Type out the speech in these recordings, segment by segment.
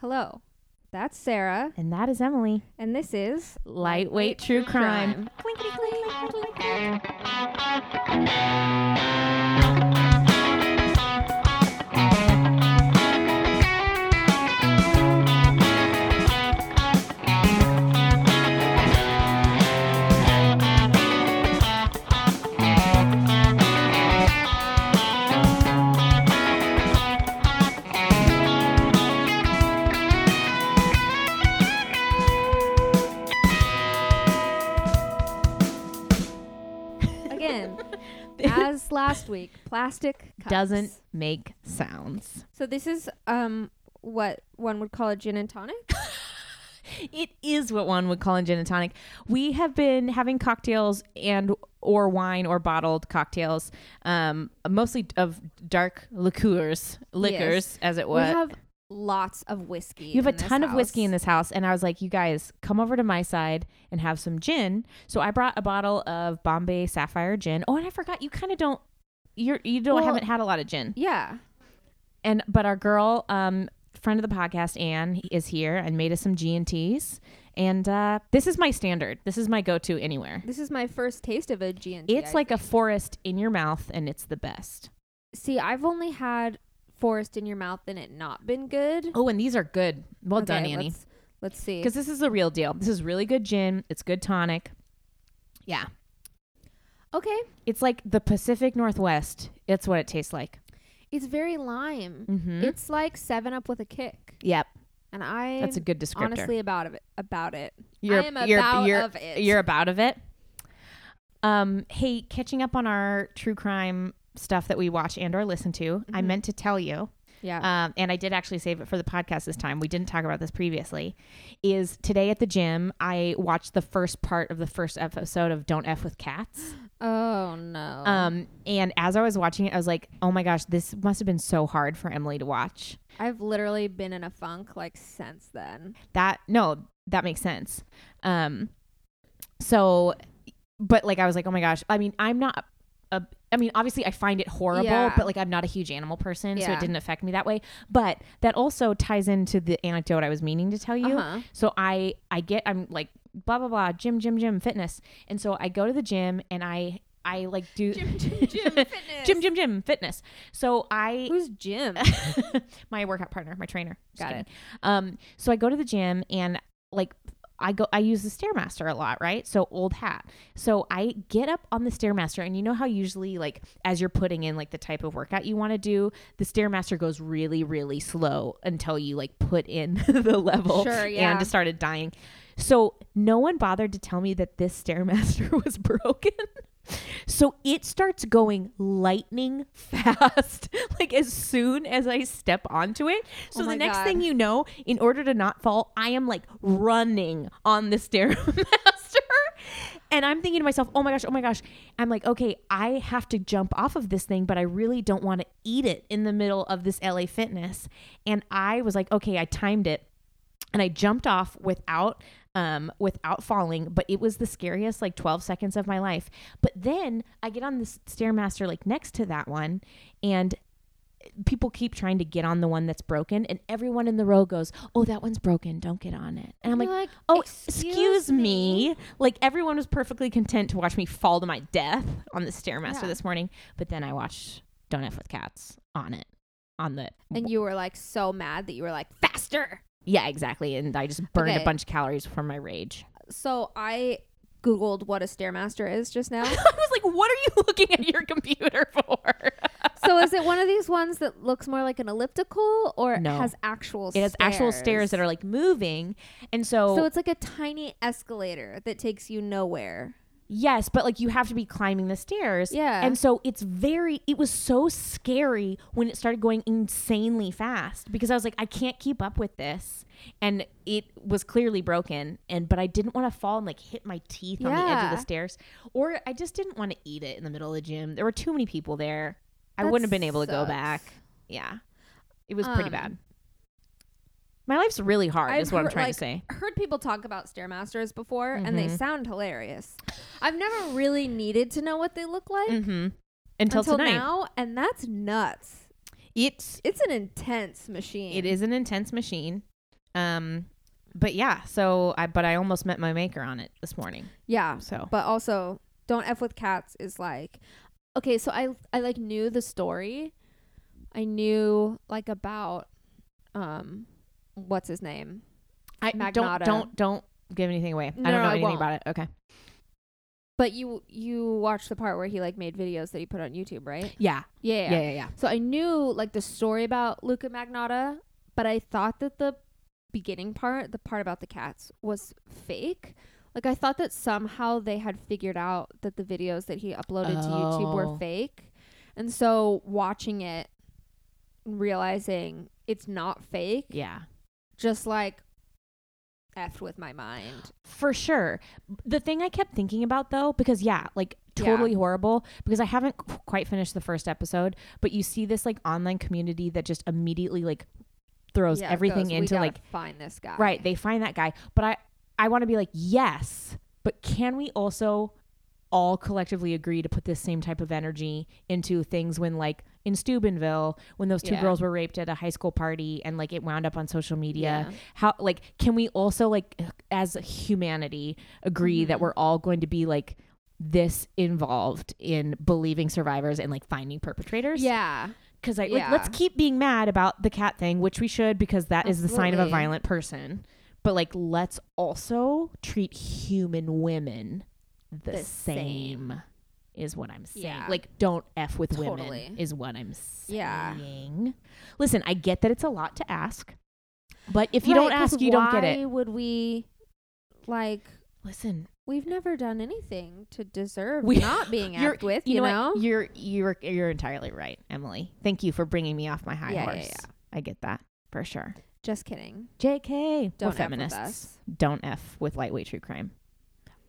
Hello, that's Sarah, And that is Emily. and this is Lightweight True Crime. Again, last week, plastic cups. Doesn't make sounds. So this is um what one would call a gin and tonic. It is what one would call a gin and tonic. We have been having cocktails and or wine or bottled cocktails, um, mostly of dark liqueurs, liquors, as it were We have lots of whiskey. You have a ton of whiskey in this house, and I was like, "You guys, come over to my side and have some gin." So I brought a bottle of Bombay Sapphire gin. Oh, and I forgot, you kind of don't, you're you don't Well- haven't had a lot of gin, Yeah. and but our girl, um, friend of the podcast, Anne, is here and made us some G and T's, and uh, this is my standard. This is my go-to anywhere. This is my first taste of a G&T. It's I like a forest in your mouth, and it's the best. See, I've only had forest in your mouth and it not been good. Oh, and these are good. Well done, Okay, Annie. Let's, let's see. Because this is the real deal. This is really good gin. It's good tonic. Yeah. Okay. It's like the Pacific Northwest. It's what it tastes like. It's very lime. Mm-hmm. It's like 7 up with a kick. yep, And I that's a good descriptor. honestly about it about it. you're, I am you're, about you're, of it. You're about of it. Um, hey, catching up on our true crime stuff that we watch and or listen to. I Mhm. meant to tell you, yeah. um, and I did actually save it for the podcast this time. We didn't talk about this previously. Is today at the gym, I watched the first part of the first episode of Don't F with Cats. oh no. Um, and as I was watching it, I was like, oh my gosh, this must have been so hard for Emily to watch. I've literally been in a funk like since then. That no, that makes sense. Um, so, but like I was like, oh my gosh. I mean, I'm not a. I mean, obviously, I find it horrible, Yeah. but like I'm not a huge animal person, so it didn't affect me that way. But that also ties into the anecdote I was meaning to tell you. Uh-huh. So I I get I'm like blah blah blah gym gym gym fitness, and so I go to the gym and I I like do Gym, gym, gym, fitness. gym gym gym fitness. So I Who's Jim? my workout partner, my trainer. Just Got kidding. it. Um, so I go to the gym and like I go I use the stairmaster a lot, right? So old hat. So I get up on the stairmaster and you know how usually like as you're putting in like the type of workout you want to do, the stairmaster goes really really slow until you like put in the level Sure, yeah. and started dying. So no one bothered to tell me that this stairmaster was broken. So it starts going lightning fast, like as soon as I step onto it. So Oh the next God. thing you know, in order to not fall, I am like running on the stairmaster. And I'm thinking to myself, oh my gosh, oh my gosh. I'm like, okay, I have to jump off of this thing, but I really don't want to eat it in the middle of this LA fitness. And I was like, okay, I timed it and I jumped off without um without falling but it was the scariest like 12 seconds of my life. But then I get on this stairmaster like next to that one and people keep trying to get on the one that's broken and everyone in the row goes oh that one's broken. Don't get on it. And I'm You're like oh "Excuse excuse me. Like everyone was perfectly content to watch me fall to my death on the stairmaster Yeah. this morning but then I watched Don't F with Cats on it on the And you were like so mad that you were like faster. Yeah, exactly. And I just burned Okay. a bunch of calories from my rage. So I googled what a stairmaster is just now. I was like, what are you looking at your computer for? so is it one of these ones that looks more like an elliptical or No. has actual it has actual stairs that are like moving. And so, So it's like a tiny escalator that takes you nowhere. Yes, but like you have to be climbing the stairs. Yeah. And so it's very, it was so scary when it started going insanely fast because I was like, I can't keep up with this. And it was clearly broken. And, but I didn't want to fall and like hit my teeth on the edge of the stairs. Or I just didn't want to eat it in the middle of the gym. There were too many people there. I wouldn't have been able to go back. Yeah. It was pretty Um, bad. My life's really hard, I've is what I'm trying like, to say. heard people talk about stairmasters before and they Mhm. sound hilarious. I've never really needed to know what they look like Mm-hmm. Until, until tonight. now, and that's nuts. It's It's an intense machine. it is an intense machine. Um, but yeah, so I but I almost met my maker on it this morning. Yeah. So But also, don't f with cats is like, okay. So I I like knew the story. I knew like about, um, what's his name? I Magnotta. don't don't don't give anything away. No, I don't no, know I anything about it. Okay. But you you watched the part where he like made videos that he put on YouTube, right? Yeah. Yeah. Yeah. Yeah. Yeah. So I knew like the story about Luca Magnotta, but I thought that the beginning part, the part about the cats, was fake. Like I thought that somehow they had figured out that the videos that he uploaded to YouTube Oh. were fake. And so watching it realizing it's not fake Yeah. Just like effed with my mind. For sure. The thing I kept thinking about though, because yeah, like Yeah. totally horrible, because I haven't quite finished the first episode, but you see this like online community that just immediately like throws Yeah, everything goes, into like find this guy. right, they find that guy. But I I want to be like, yes, but can we also all collectively agree to put this same type of energy into things when like in Steubenville when those two Yeah. girls were raped at a high school party and like it wound up on social media Yeah. how like can we also like as humanity agree that Mhm. we're all going to be like this involved in believing survivors and like finding perpetrators Yeah. because like, like, let's keep being mad about the cat thing which we should because that is the sign of a violent person but like let's also treat human women the, The same. same. Is what i'm saying Yeah. like don't f with Totally. women is what i'm saying. Yeah. listen i get that it's a lot to ask but if you don't ask you don't get it. why would we like listen we've never done anything to deserve We- not being you're- with, you, you, know, know? you're you're you're entirely right emily thank you for bringing me off my high Yeah, yeah, horse yeah. i get that for sure Just kidding. jk Don't we're feminists don't f with lightweight true crime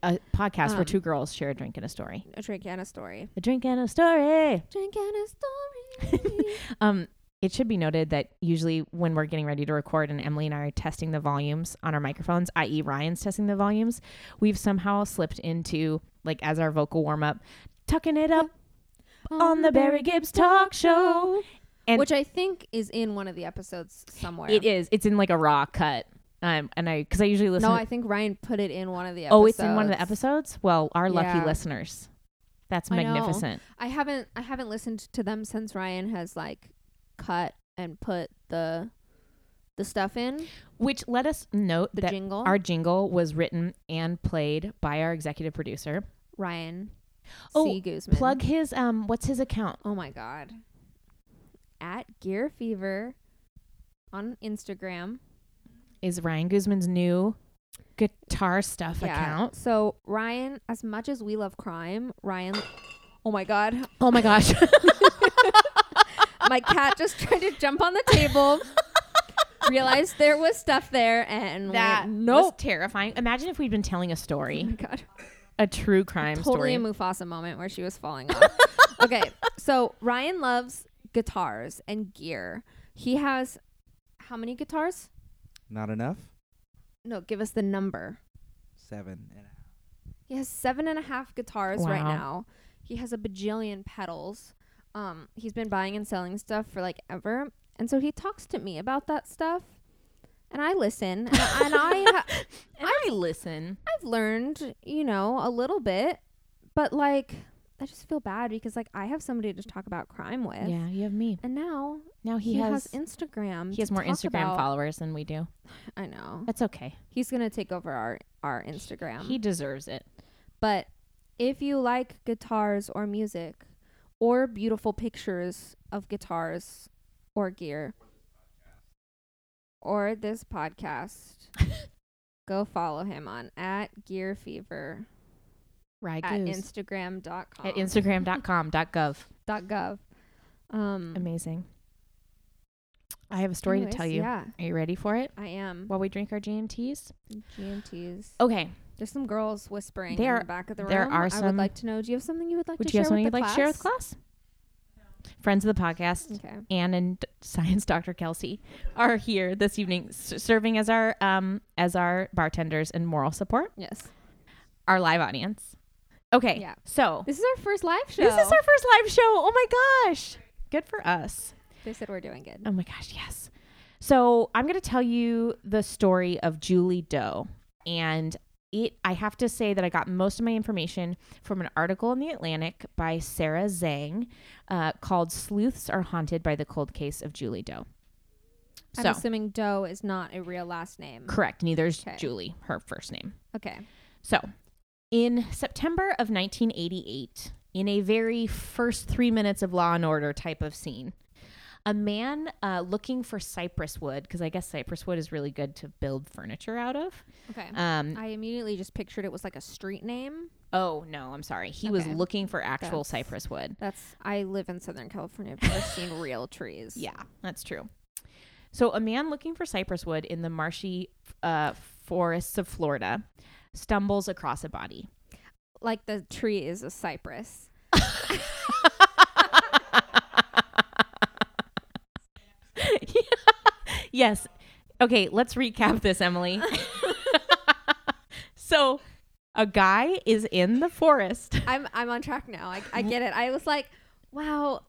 a podcast where Um, two girls share a drink and a story A drink and a story. a drink and a story Drink and a story. um it should be noted that usually when we're getting ready to record and Emily and I are testing the volumes on our microphones, i.e. Ryan's testing the volumes, we've somehow slipped into like as our vocal warm up, tucking it up on the Barry Gibbs talk show. And Which I think is in one of the episodes somewhere. it is. It's in like a raw cut. Um, and I because I usually listen. No, I think Ryan put it in one of the episodes. oh, it's in one of the episodes. Well, our lucky Yeah. listeners. That's I know. magnificent. I haven't I haven't listened to them since Ryan has like cut and put the the stuff in Which let us note the that jingle. our jingle was written and played by our executive producer. Ryan Oh, C. Guzman. Plug his um. What's his account? Oh my god. At Gear Fever on Instagram. Is Ryan Guzman's new guitar stuff account? So Ryan, as much as we love crime, Ryan Oh my god. Oh my gosh. My cat just tried to jump on the table. realized there was stuff there and that went, was nope. terrifying. Imagine if we'd been telling a Oh story, my god. a true crime totally story. a Mufasa moment where she was falling off. okay, so Ryan loves guitars and gear. He has how many guitars? Not enough? No, give us the number. Seven and a half. He has seven and a half guitars right now. He has a bajillion pedals. Um, he's been buying and selling stuff for like ever, and so he talks to me about that stuff, and I listen, and, I- and I ha- and I listen. I've learned, you know, a little bit, but like I just feel bad because like I have somebody to talk about crime with, Yeah, you have me. and now Now he, he, has, has, Instagram. he has more Instagram about- followers than we do. I know That's okay. he's gonna take over our our Instagram. He deserves it. But if you like guitars or music or beautiful pictures of guitars or gear or this podcast, go follow him on at Gear Fever Right, at Goose. Instagram.com. At Instagram.com .gov. dot gov. Um, Amazing. I have a story anyways, to tell you. Yeah, Are you ready for it? I am. While we drink our GMTs? GMTs. Okay. There's some girls whispering There- in the back of the room. there are I would like to know. Do you have something you would like Would to you share have something with you'd the like to share with class? class? Friends of the podcast, Okay. Anne and Science Dr. Kelsey are here this evening, s- serving as our um as our bartenders and moral support. Yes. Our live audience. Okay. Yeah. So This is our first live show. this is our first live show. Oh my gosh! Good for us. They said we're doing good. Oh my gosh, yes. So I'm going to tell you the story of Julie Doe. And it, I have to say that I got most of my information from an article in The Atlantic by Sarah Zhang uh, called Sleuths Are Haunted by the Cold Case of Julie Doe. I'm So, assuming Doe is not a real last name. correct. Neither is Okay. Julie, her first name. Okay. So, in September of 1988, in a very first three minutes of Law and Order type of scene, a man uh, looking for cypress wood, because I guess cypress wood is really good to build furniture out of. Okay. Um, I immediately just pictured it was like a street name. oh, no, I'm sorry. He was looking for actual That's- cypress wood. That's I live in Southern California. I've never seen real trees. Yeah, that's true. So, a man looking for cypress wood in the marshy uh, forests of Florida stumbles across a body. Like the tree is a cypress. yes. Okay, let's recap this, Emily. so, a guy is in the forest. I'm I'm on track now. I I get it. I was like, wow,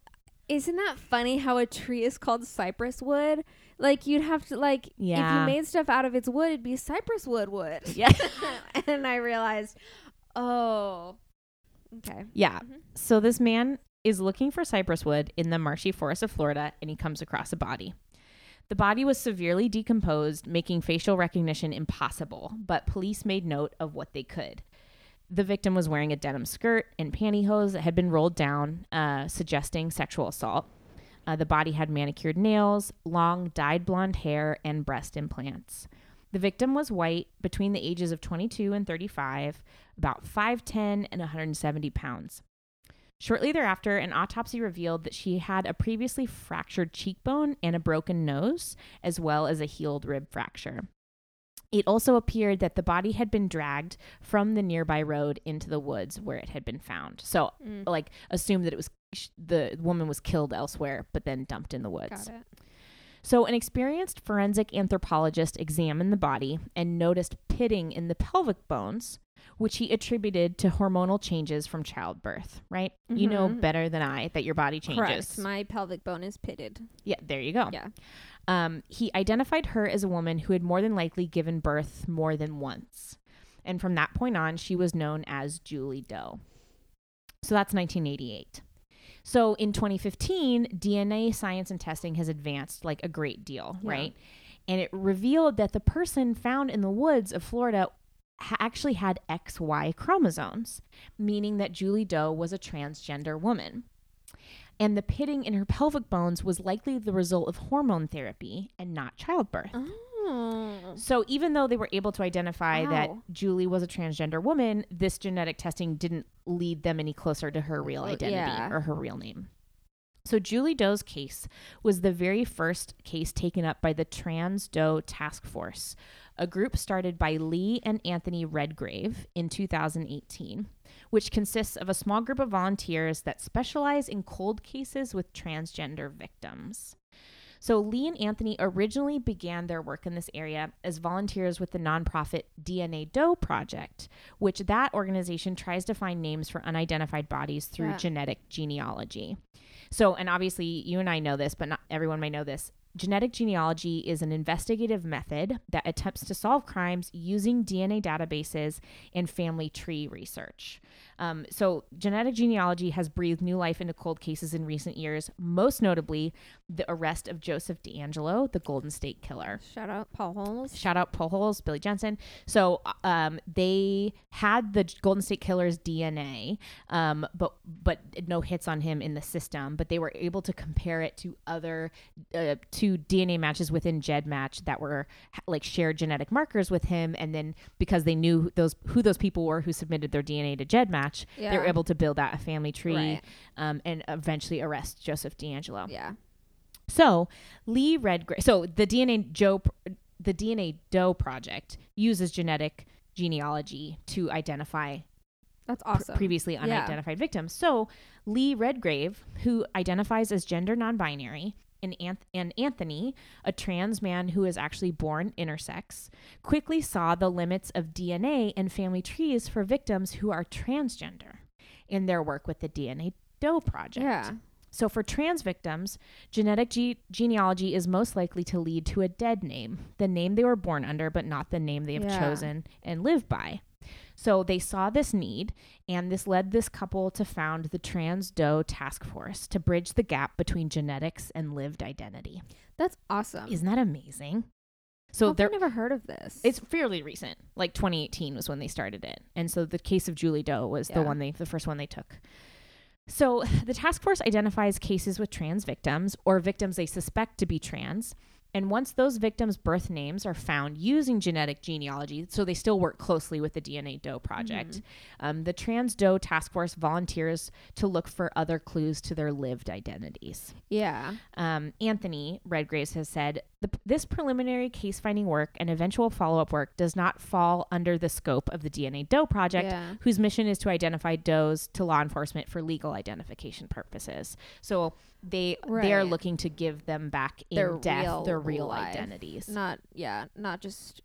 isn't that funny how a tree is called cypress wood? Like you'd have to like if you made stuff out of its wood, it'd be cypress wood wood. Yeah. and I realized, oh, okay. Yeah. Mhm. So, this man is looking for cypress wood in the marshy forest of Florida and he comes across a body. The body was severely decomposed, making facial recognition impossible, but police made note of what they could. The victim was wearing a denim skirt and pantyhose that had been rolled down, uh, suggesting sexual assault. Uh, the body had manicured nails, long dyed blonde hair, and breast implants. The victim was white, between the ages of 22 and 35, about 5'10 and 170 pounds. Shortly thereafter, an autopsy revealed that she had a previously fractured cheekbone and a broken nose, as well as a healed rib fracture. It also appeared that the body had been dragged from the nearby road into the woods where it had been found. So, Mm, like, assume that it was sh- the woman was killed elsewhere, but then dumped in the woods. got it. So, an experienced forensic anthropologist examined the body and noticed pitting in the pelvic bones, which he attributed to hormonal changes from childbirth, right? You know Mhm. better than I that your body changes. Correct. My pelvic bone is pitted. yeah, there you go. Yeah. Um, he identified her as a woman who had more than likely given birth more than once. And from that point on, she was known as Julie Doe. So that's 1988. So in 2015, DNA science and testing has advanced like a great deal, Yeah. right? And it revealed that the person found in the woods of Florida ha- actually had XY chromosomes, meaning that Julie Doe was a transgender woman. And the pitting in her pelvic bones was likely the result of hormone therapy and not childbirth. Oh. Hmm. So even though they were able to identify that Julie was a transgender woman, this genetic testing didn't lead them any closer to her real identity yeah. or her real name. So Julie Doe's case was the very first case taken up by the Trans Doe Task Force, a group started by Lee and Anthony Redgrave in 2018, which consists of a small group of volunteers that specialize in cold cases with transgender victims. So Lee and Anthony originally began their work in this area as volunteers with the nonprofit DNA Doe Project, which that organization tries to find names for unidentified bodies through Yeah. genetic genealogy. So, and obviously you and I know this, but not everyone may know this. Genetic genealogy is an investigative method that attempts to solve crimes using DNA databases and family tree research. Um, so, genetic genealogy has breathed new life into cold cases in recent years, most notably the arrest of Joseph DeAngelo, the Golden State Killer. Shout out Paul Holmes. Shout out Paul Holes, Billy Jensen. So um, they had the Golden State Killer's DNA, um, but but no hits on him in the system. But they were able to compare it to other uh, to DNA matches within GEDmatch that were like shared genetic markers with him, and then because they knew those who those people were who submitted their DNA to GEDmatch, they were able to build out a family tree Right. um, and eventually arrest Joseph DeAngelo. Yeah. So Lee Redgrave. So the DNA Joe, the DNA Doe project uses genetic genealogy to identify That's awesome. previously Yeah. unidentified victims. So Lee Redgrave, who identifies as gender non-binary, and, Anth- and Anthony, a trans man who is actually born intersex, quickly saw the limits of DNA and family trees for victims who are transgender in their work with the DNA Doe project. yeah. So, for trans victims, genetic ge- genealogy is most likely to lead to a dead name, the name they were born under, but not the name they have Yeah. chosen and live by. So, they saw this need, and this led this couple to found the Trans Doe Task Force to bridge the gap between genetics and lived identity. That's awesome. Isn't that amazing? so I've never heard of this. it's fairly recent. Like 2018 was when they started it. And so the case of Julie Doe was the one they the first one they took. So the task force identifies cases with trans victims or victims they suspect to be trans. And once those victims' birth names are found using genetic genealogy, so they still work closely with the DNA Doe project, um, the Trans Doe Task Force volunteers to look for other clues to their lived identities. yeah. Um, Anthony Redgraves has said the, this preliminary case finding work and eventual follow up work does not fall under the scope of the DNA Doe project, Yeah. whose mission is to identify does to law enforcement for legal identification purposes. So they they are looking to give them back in Their death real their real life. identities. Not yeah, not just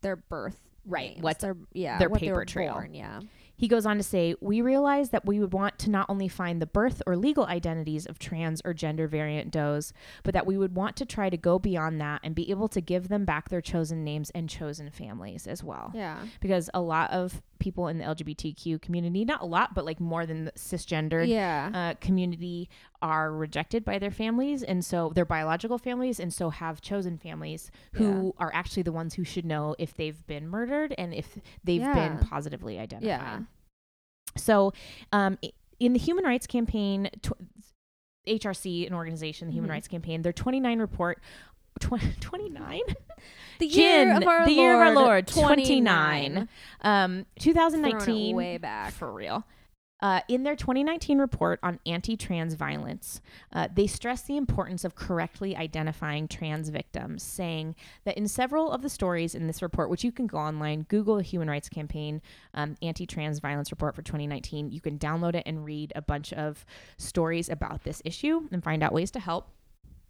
their birth. Right, names, what's their yeah, their paper trail. born, Yeah. He goes on to say, We realize that we would want to not only find the birth or legal identities of trans or gender variant does, but that we would want to try to go beyond that and be able to give them back their chosen names and chosen families as well. Yeah. Because a lot of people in the LGBTQ community, not a lot, but like more than the cisgendered Yeah. uh, community, are rejected by their families and so their biological families, and so have chosen families who are actually the ones who should know if they've been murdered and if they've been positively identified. yeah. So, um, in the Human Rights Campaign, tw- HRC, an organization, the Human Mhm. Rights Campaign, their 29 report. Tw- 29 The Jin, year of our the Lord, year of our Lord, 29. 29. um 2019 way back. for real uh, in their 2019 report on anti-trans violence uh, they stress the importance of correctly identifying trans victims saying that in several of the stories in this report which you can go online google the human rights campaign um, anti-trans violence report for 2019 you can download it and read a bunch of stories about this issue and find out ways to help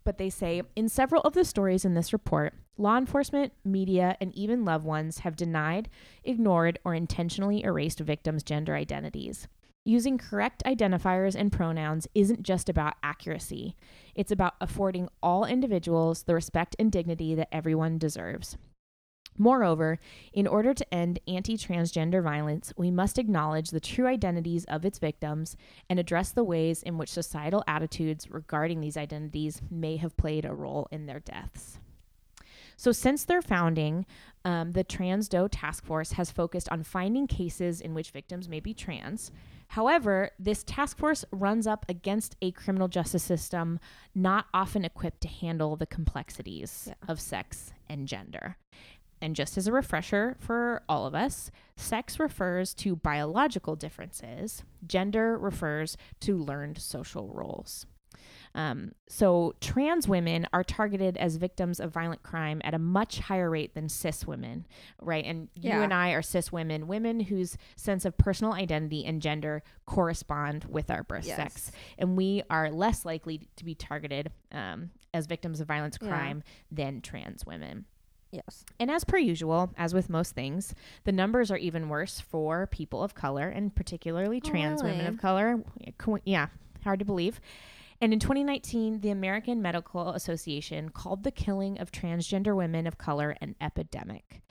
but they say in several of the stories in this report, law enforcement, media, and even loved ones have denied, ignored, or intentionally erased victims' gender identities. Using correct identifiers and pronouns isn't just about accuracy, it's about affording all individuals the respect and dignity that everyone deserves. Moreover, in order to end anti transgender violence, we must acknowledge the true identities of its victims and address the ways in which societal attitudes regarding these identities may have played a role in their deaths. So, since their founding, um, the Trans Doe Task Force has focused on finding cases in which victims may be trans. However, this task force runs up against a criminal justice system not often equipped to handle the complexities Yeah. of sex and gender. And just as a refresher for all of us, sex refers to biological differences, gender refers to learned social roles. Um, so, trans women are targeted as victims of violent crime at a much higher rate than cis women, right? And you Yeah. and I are cis women, women whose sense of personal identity and gender correspond with our birth Yes. sex. And we are less likely to be targeted um, as victims of violent Yeah. crime than trans women. Yes. And as per usual, as with most things, the numbers are even worse for people of color and particularly Oh, trans women of color. Yeah, hard to believe. And in 2019, the American Medical Association called the killing of transgender women of color an epidemic.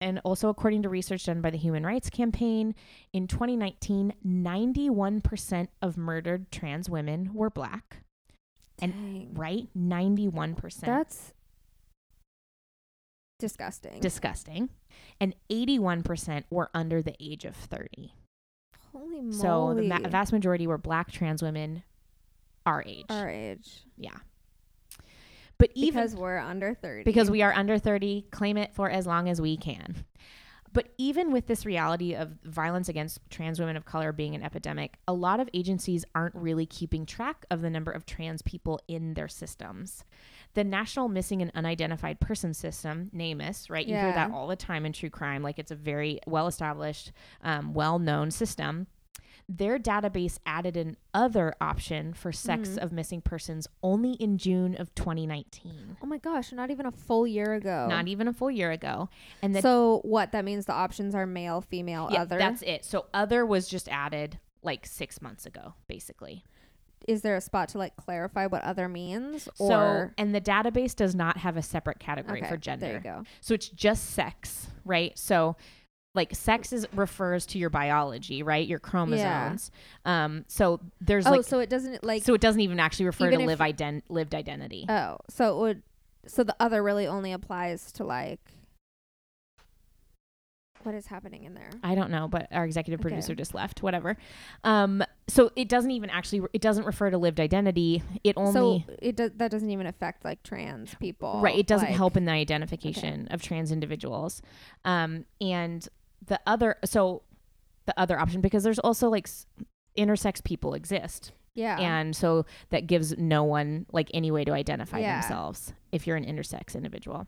And also, according to research done by the Human Rights Campaign, in 2019, 91% of murdered trans women were black. And- Dang. Right? 91%. That's disgusting. disgusting. And 81% were under the age of 30. Holy moly. So the ma- vast majority were black trans women our age. our age. Yeah. But even because we're under 30. because we are under 30, claim it for as long as we can. But even with this reality of violence against trans women of color being an epidemic, a lot of agencies aren't really keeping track of the number of trans people in their systems. The National Missing and Unidentified Person System, NAMUS, right? You hear that all the time in true crime. Like it's a very well established, um, well known system. Their database added an other option for sex Mhm. of missing persons only in June of 2019 Oh my gosh, not even a full year ago. not even a full year ago. And so what? That means the options are male, female, yeah, other. that's it. So other was just added like six months ago, basically. Is there a spot to like clarify what other means so, or and the database does not have a separate category okay, for gender. There you go. So it's just sex, right? So like sex is refers to your biology, right? Your chromosomes. yeah. Um so there's oh, like so it doesn't like so it doesn't even actually refer even to live ident- lived identity. Oh, so it would so the other really only applies to like what is happening in there? I don't know, but our executive Okay. producer just left. Whatever. Um, so it doesn't even actually it doesn't refer to lived identity. It only so it does that doesn't even affect like trans people. right. It doesn't like- help in the identification of trans individuals. Um, and the other so the other option because there's also like s- intersex people exist, Yeah. and so that gives no one like any way to identify Yeah. themselves if you're an intersex individual.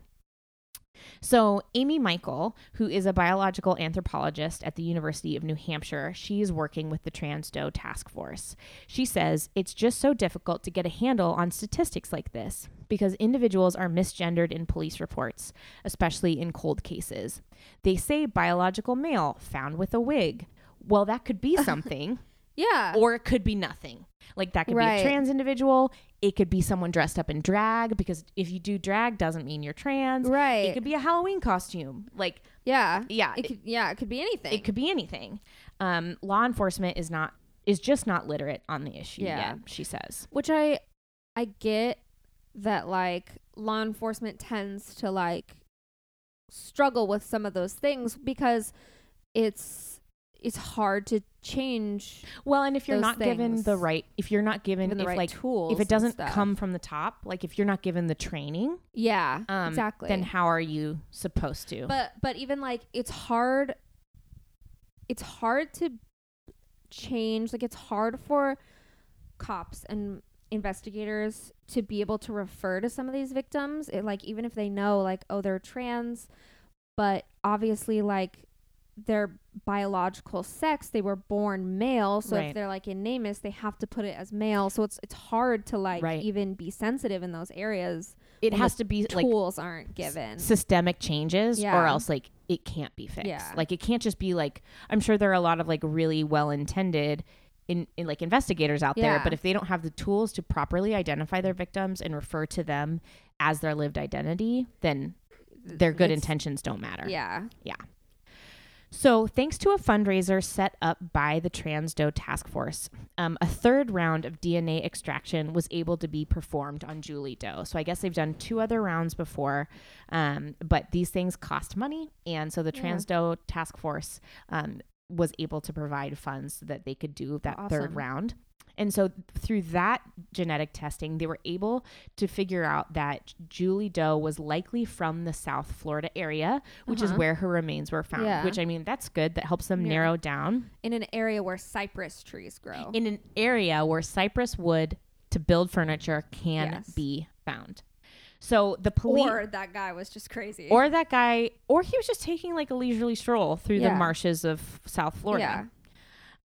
So, Amy Michael, who is a biological anthropologist at the University of New Hampshire, she's working with the Trans Doe Task Force. She says it's just so difficult to get a handle on statistics like this because individuals are misgendered in police reports, especially in cold cases. They say biological male found with a wig. Well, that could be something yeah. or it could be nothing. Like that could be a trans individual. It could be someone dressed up in drag because if you do drag doesn't mean you're trans. right. It could be a Halloween costume. Like yeah. yeah, It could yeah, it could be anything. it could be anything. Um, law enforcement is not is just not literate on the issue Yeah. yet. She says. Which I I get that like law enforcement tends to like struggle with some of those things because it's it's hard to change Well, and if you're not given the right, if you're not given, given the if right like tools. if it doesn't come from the top, like if you're not given the training, yeah, um, exactly. then how are you supposed to? but but even like it's hard it's hard to change like it's hard for cops and investigators to be able to refer to some of these victims it, like even if they know like oh they're trans but obviously like their biological sex they were born male so Right. if they're like in namus they have to put it as male so it's it's hard to like Right. even be sensitive in those areas it has to be like tools aren't given systemic changes Yeah. or else like it can't be fixed. Yeah. Like it can't just be like I'm sure there are a lot of like really well intended in, in like investigators out there, but if they don't have the tools to properly identify their victims and refer to them as their lived identity, then their good It's- intentions don't matter. Yeah. Yeah So, thanks to a fundraiser set up by the Trans Doe Task Force, um, a third round of DNA extraction was able to be performed on Julie Doe. So, I guess they've done two other rounds before, um, but these things cost money. And so, the Yeah. Trans Doe Task Force um, was able to provide funds so that they could do that third round. And so, through that genetic testing, they were able to figure out that Julie Doe was likely from the South Florida area, which is Uh-huh. where her remains were found. Yeah. Which I mean, that's good. That helps them Yeah. narrow down in an area where cypress trees grow. in an area where cypress wood to build furniture can Yes. be found. So the police. or that guy was just crazy. Or that guy, or he was just taking like a leisurely stroll through the marshes of South Florida.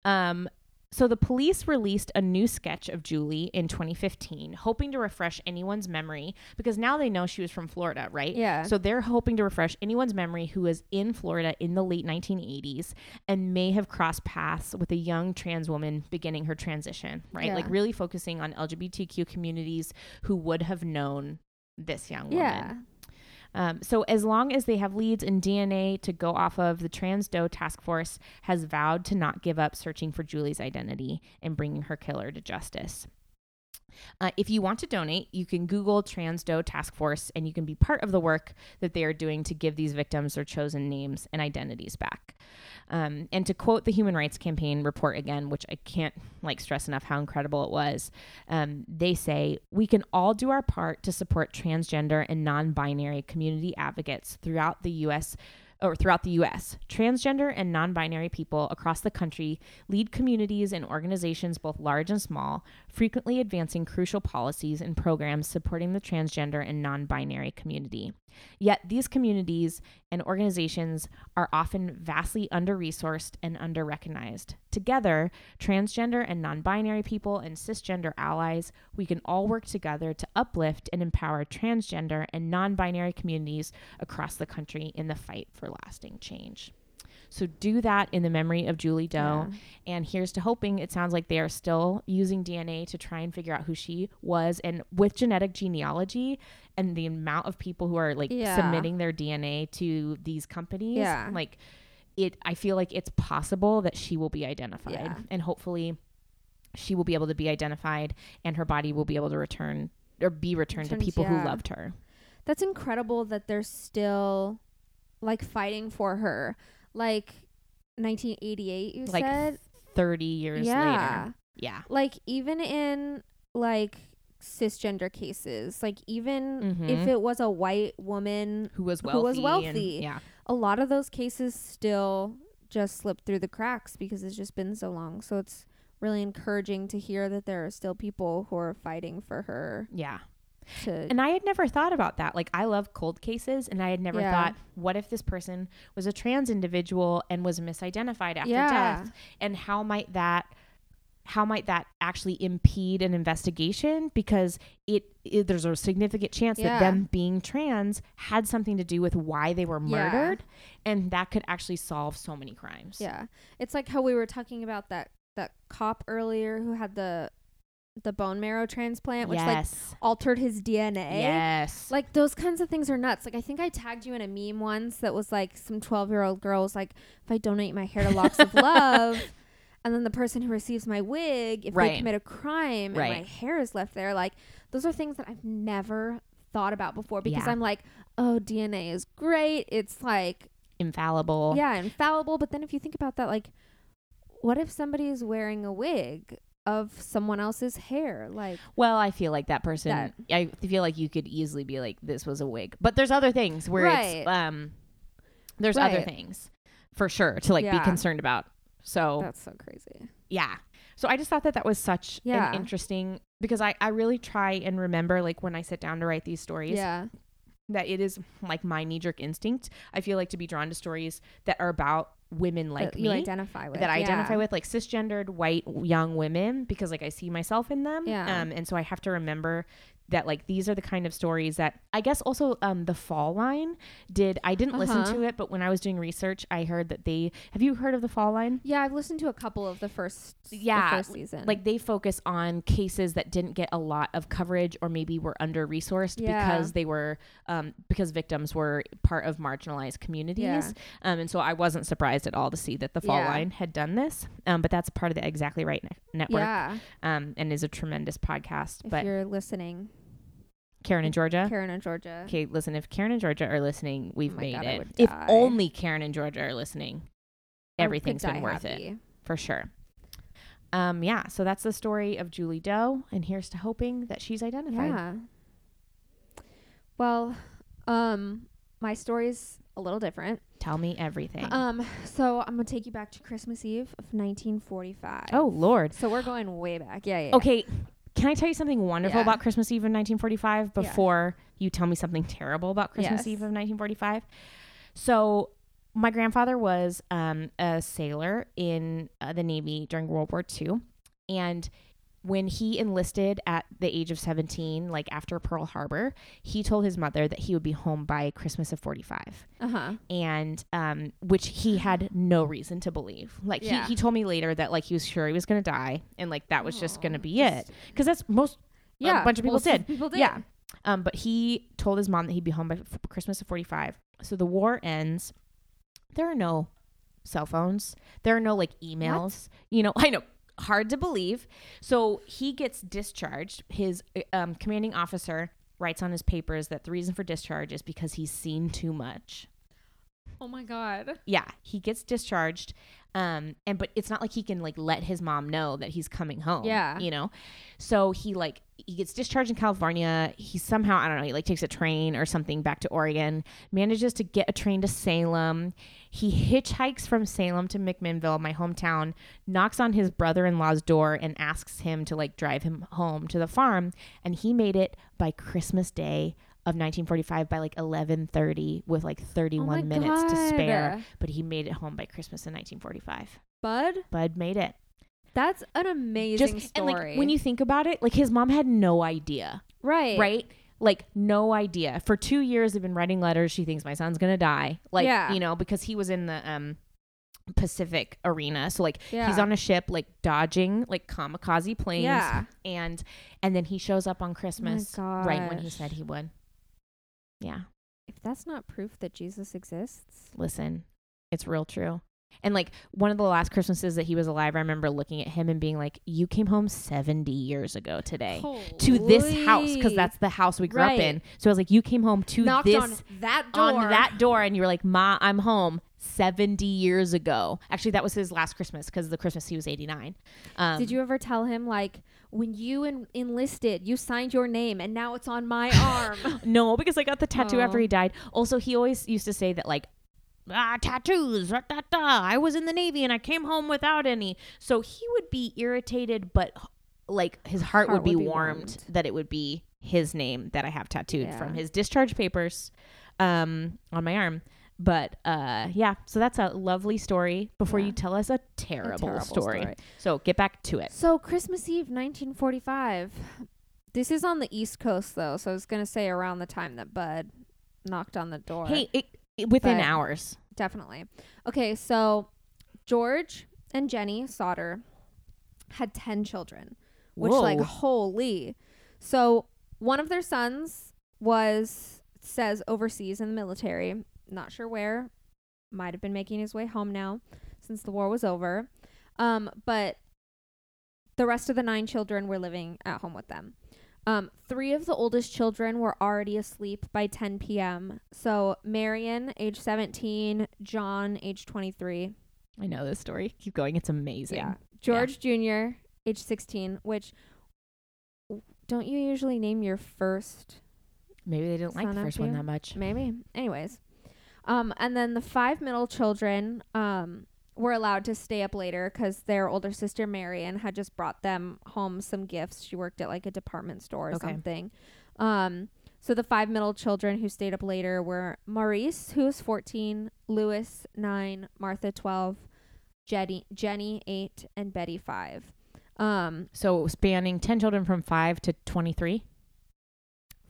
yeah, Um, so the police released a new sketch of Julie in 2015, hoping to refresh anyone's memory because now they know she was from Florida, right? yeah. So they're hoping to refresh anyone's memory who was in Florida in the late 1980s and may have crossed paths with a young trans woman beginning her transition, right? Yeah. Like really focusing on LGBTQ communities who would have known this young woman. yeah, Um, so as long as they have leads and DNA to go off of, the Trans Doe Task Force has vowed to not give up searching for Julie's identity and bringing her killer to justice. Uh, if you want to donate, you can Google Trans Doe Task Force and you can be part of the work that they are doing to give these victims their chosen names and identities back. Um, and to quote the Human Rights Campaign report again, which I can't like stress enough how incredible it was, um, they say we can all do our part to support transgender and non-binary community advocates throughout the U.S. or throughout the U.S. Transgender and non-binary people across the country lead communities and organizations both large and small, frequently advancing crucial policies and programs supporting the transgender and non-binary community. Yet these communities and organizations are often vastly under resourced and under recognized. Together, transgender and non binary people and cisgender allies, we can all work together to uplift and empower transgender and non binary communities across the country in the fight for lasting change. So do that in the memory of Julie Doe. Yeah. And here's to hoping it sounds like they are still using DNA to try and figure out who she was. And with genetic genealogy and the amount of people who are like Yeah. submitting their DNA to these companies, Yeah. like it, I feel like it's possible that she will be identified. Yeah. And hopefully she will be able to be identified and her body will be able to return or be returned to people who loved her. That's incredible that they're still like fighting for her. Like 1988, you Like, said. 30 years yeah. later. Yeah. Like even in like cisgender cases, like even if Mhm. it was a white woman, Who was Who wealthy. and- yeah. a lot of those cases still just slip through the cracks because it's just been so long. So it's really encouraging to hear that there are still people who are fighting for her Yeah. To And I had never thought about that. Like I love cold cases and I had never Yeah. thought what if this person was a trans individual and was misidentified after Yeah. death and how might that how might that actually impede an investigation because it, it there's a significant chance Yeah. that them being trans had something to do with why they were murdered and that could actually solve so many crimes. Yeah. It's like how we were talking about that that cop earlier who had the the bone marrow transplant which like altered his DNA. yes. Like those kinds of things are nuts. Like I think I tagged you in a meme once that was like some 12-year-old girl was like if I donate my hair to Locks of Love and then the person who receives my wig if Right. they commit a crime and my hair is left there like those are things that I've never thought about before because Yeah. I'm like, "Oh, DNA is great. It's like infallible. yeah, infallible. But then if you think about that, like, what if somebody is wearing a wig of someone else's hair? Like, Well, I feel like that person. That- I feel like you could easily be like, "This was a wig," but there's other things where it's um, there's other things for sure to like be concerned about. So that's so crazy. yeah, so I just thought that that was such Yeah. an interesting because I I really try and remember like when I sit down to write these stories Yeah. that it is like my knee jerk instinct. I feel like to be drawn to stories that are about women like that me you identify with. that I identify with, like cisgendered white young women, because like I see myself in them. Yeah. Um, and so I have to remember that like these are the kind of stories that I guess also um the fall line did I didn't listen Uh-huh. to it, but when I was doing research, I heard that they have you heard of the fall line? Yeah, I've listened to a couple of the first. Yeah, the first season. Like they focus on cases that didn't get a lot of coverage or maybe were under resourced Yeah. because they were um, because victims were part of marginalized communities. Yeah. Um, and so I wasn't surprised at all to see that the Fall Yeah. Line had done this. Um, but that's part of the Exactly Right ne- network. yeah, Um, and is a tremendous podcast. if but you're listening, Karen and Georgia. Karen and Georgia. Okay, listen. If Karen and Georgia are listening, we've Oh made God, it. If die. only Karen and Georgia are listening, everything's been worth it for sure. Um, yeah, so that's the story of Julie Doe, and here's to hoping that she's identified. Yeah. Well, um, my story's a little different. Tell me everything. Um, so I'm gonna take you back to Christmas Eve of 1945. oh Lord. so we're going way back. Yeah. yeah. Okay, can I tell you something wonderful Yeah. about Christmas Eve of 1945 Yeah. before you tell me something terrible about Christmas Yes. Eve of 1945? So, my grandfather was um, a sailor in uh, the Navy during World War II. And when he enlisted at the age of 17, like after Pearl Harbor, he told his mother that he would be home by Christmas of 45 Uh huh. and um, which he had no reason to believe. Like Yeah. he, he told me later that like he was sure he was gonna die, and like that was just gonna Oh, be just- it. Because that's most Yeah. a bunch of people did. People did. Yeah. Um, but he told his mom that he'd be home by f- Christmas of 45. So the war ends. There are no cell phones. There are no like emails. You know, I know, hard to believe. So he gets discharged. His uh, um, commanding officer writes on his papers that the reason for discharge is because he's seen too much. Oh my god. Yeah, he gets discharged. Um, and but it's not like he can like let his mom know that he's coming home. Yeah. You know? So he like he gets discharged in California. He somehow, I don't know, he like takes a train or something back to Oregon, manages to get a train to Salem. He hitchhikes from Salem to McMinnville, my hometown, knocks on his brother in law's door and asks him to like drive him home to the farm. And he made it by Christmas Day of 1945 by like 11:30 with like 31 Oh minutes to spare, but he made it home by Christmas in 1945. Bud, Bud made it. that's an amazing Just story. and like when you think about it, like his mom had no idea, right, right? Like no idea. For 2 years they've been writing letters. She thinks my son's going to die. Like, Yeah. you know, because he was in the um Pacific arena. So like he's on a ship like dodging like kamikaze planes Yeah. and and then he shows up on Christmas right when he said he would. Yeah. If that's not proof that Jesus exists, listen, it's real true. And like one of the last Christmases that he was alive, I remember looking at him and being like, "You came home 70 years ago today to this house because that's the house we grew up in." So I was like, "You came home to knocked this on that door. on that door and you were like, "Ma, I'm home." 70 years ago. Actually, that was his last Christmas because the Christmas he was 89. Um, Did you ever tell him like when you en- enlisted, you signed your name and now it's on my arm? No, because I got the tattoo after he died. Also, he always used to say that like ah tattoos, da, da, da. I was in the navy and I came home without any. So he would be irritated, but like his heart, would, Heart be, would be warmed, warmed. that it would be his name that I have tattooed Yeah. from his discharge papers um on my arm. But uh yeah, so that's a lovely story before Yeah. you tell us a A terrible, story. So get back to it. So Christmas Eve, 1945. This is on the East Coast though, so I was gonna say around the time that Bud knocked on the door. Hey, it, it- within But- hours. definitely. Okay, so George and Jenny Sodder had 10 children, which like holy. So one of their sons was says overseas in the military, not sure where, might have been making his way home now since the war was over. Um, but the rest of the nine children were living at home with them. Um, three of the oldest children were already asleep by 10 p.m. So Marion, age 17, John, age 23. I know this story. Keep going. It's amazing. Yeah. George Jr., age 16, which don't you usually name your first Maybe they didn't like the first one that much. Maybe. Anyways. Um, and then the five middle children um, were allowed to stay up later because their older sister Marion had just brought them home some gifts. She worked at like a department store or Okay. something. Um, so the five middle children who stayed up later were Maurice, who was 14, Louis, 9, Martha, 12, Jenny, Jenny 8, and Betty, 5. Um, So spanning 10 children from 5 to 23?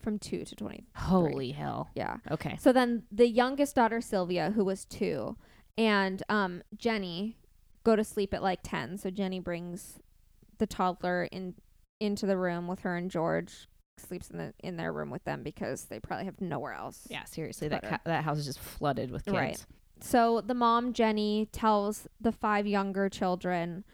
From 2 to 20. Holy hell. Yeah. Okay. So then the youngest daughter Sylvia, who was two, and um, Jenny go to sleep at like ten. So Jenny brings the toddler in into the room with her and George. Sleeps in the in their room with them because they probably have nowhere else. Yeah, seriously, that ca- that house is just flooded with kids. Right. So the mom Jenny tells the five younger children,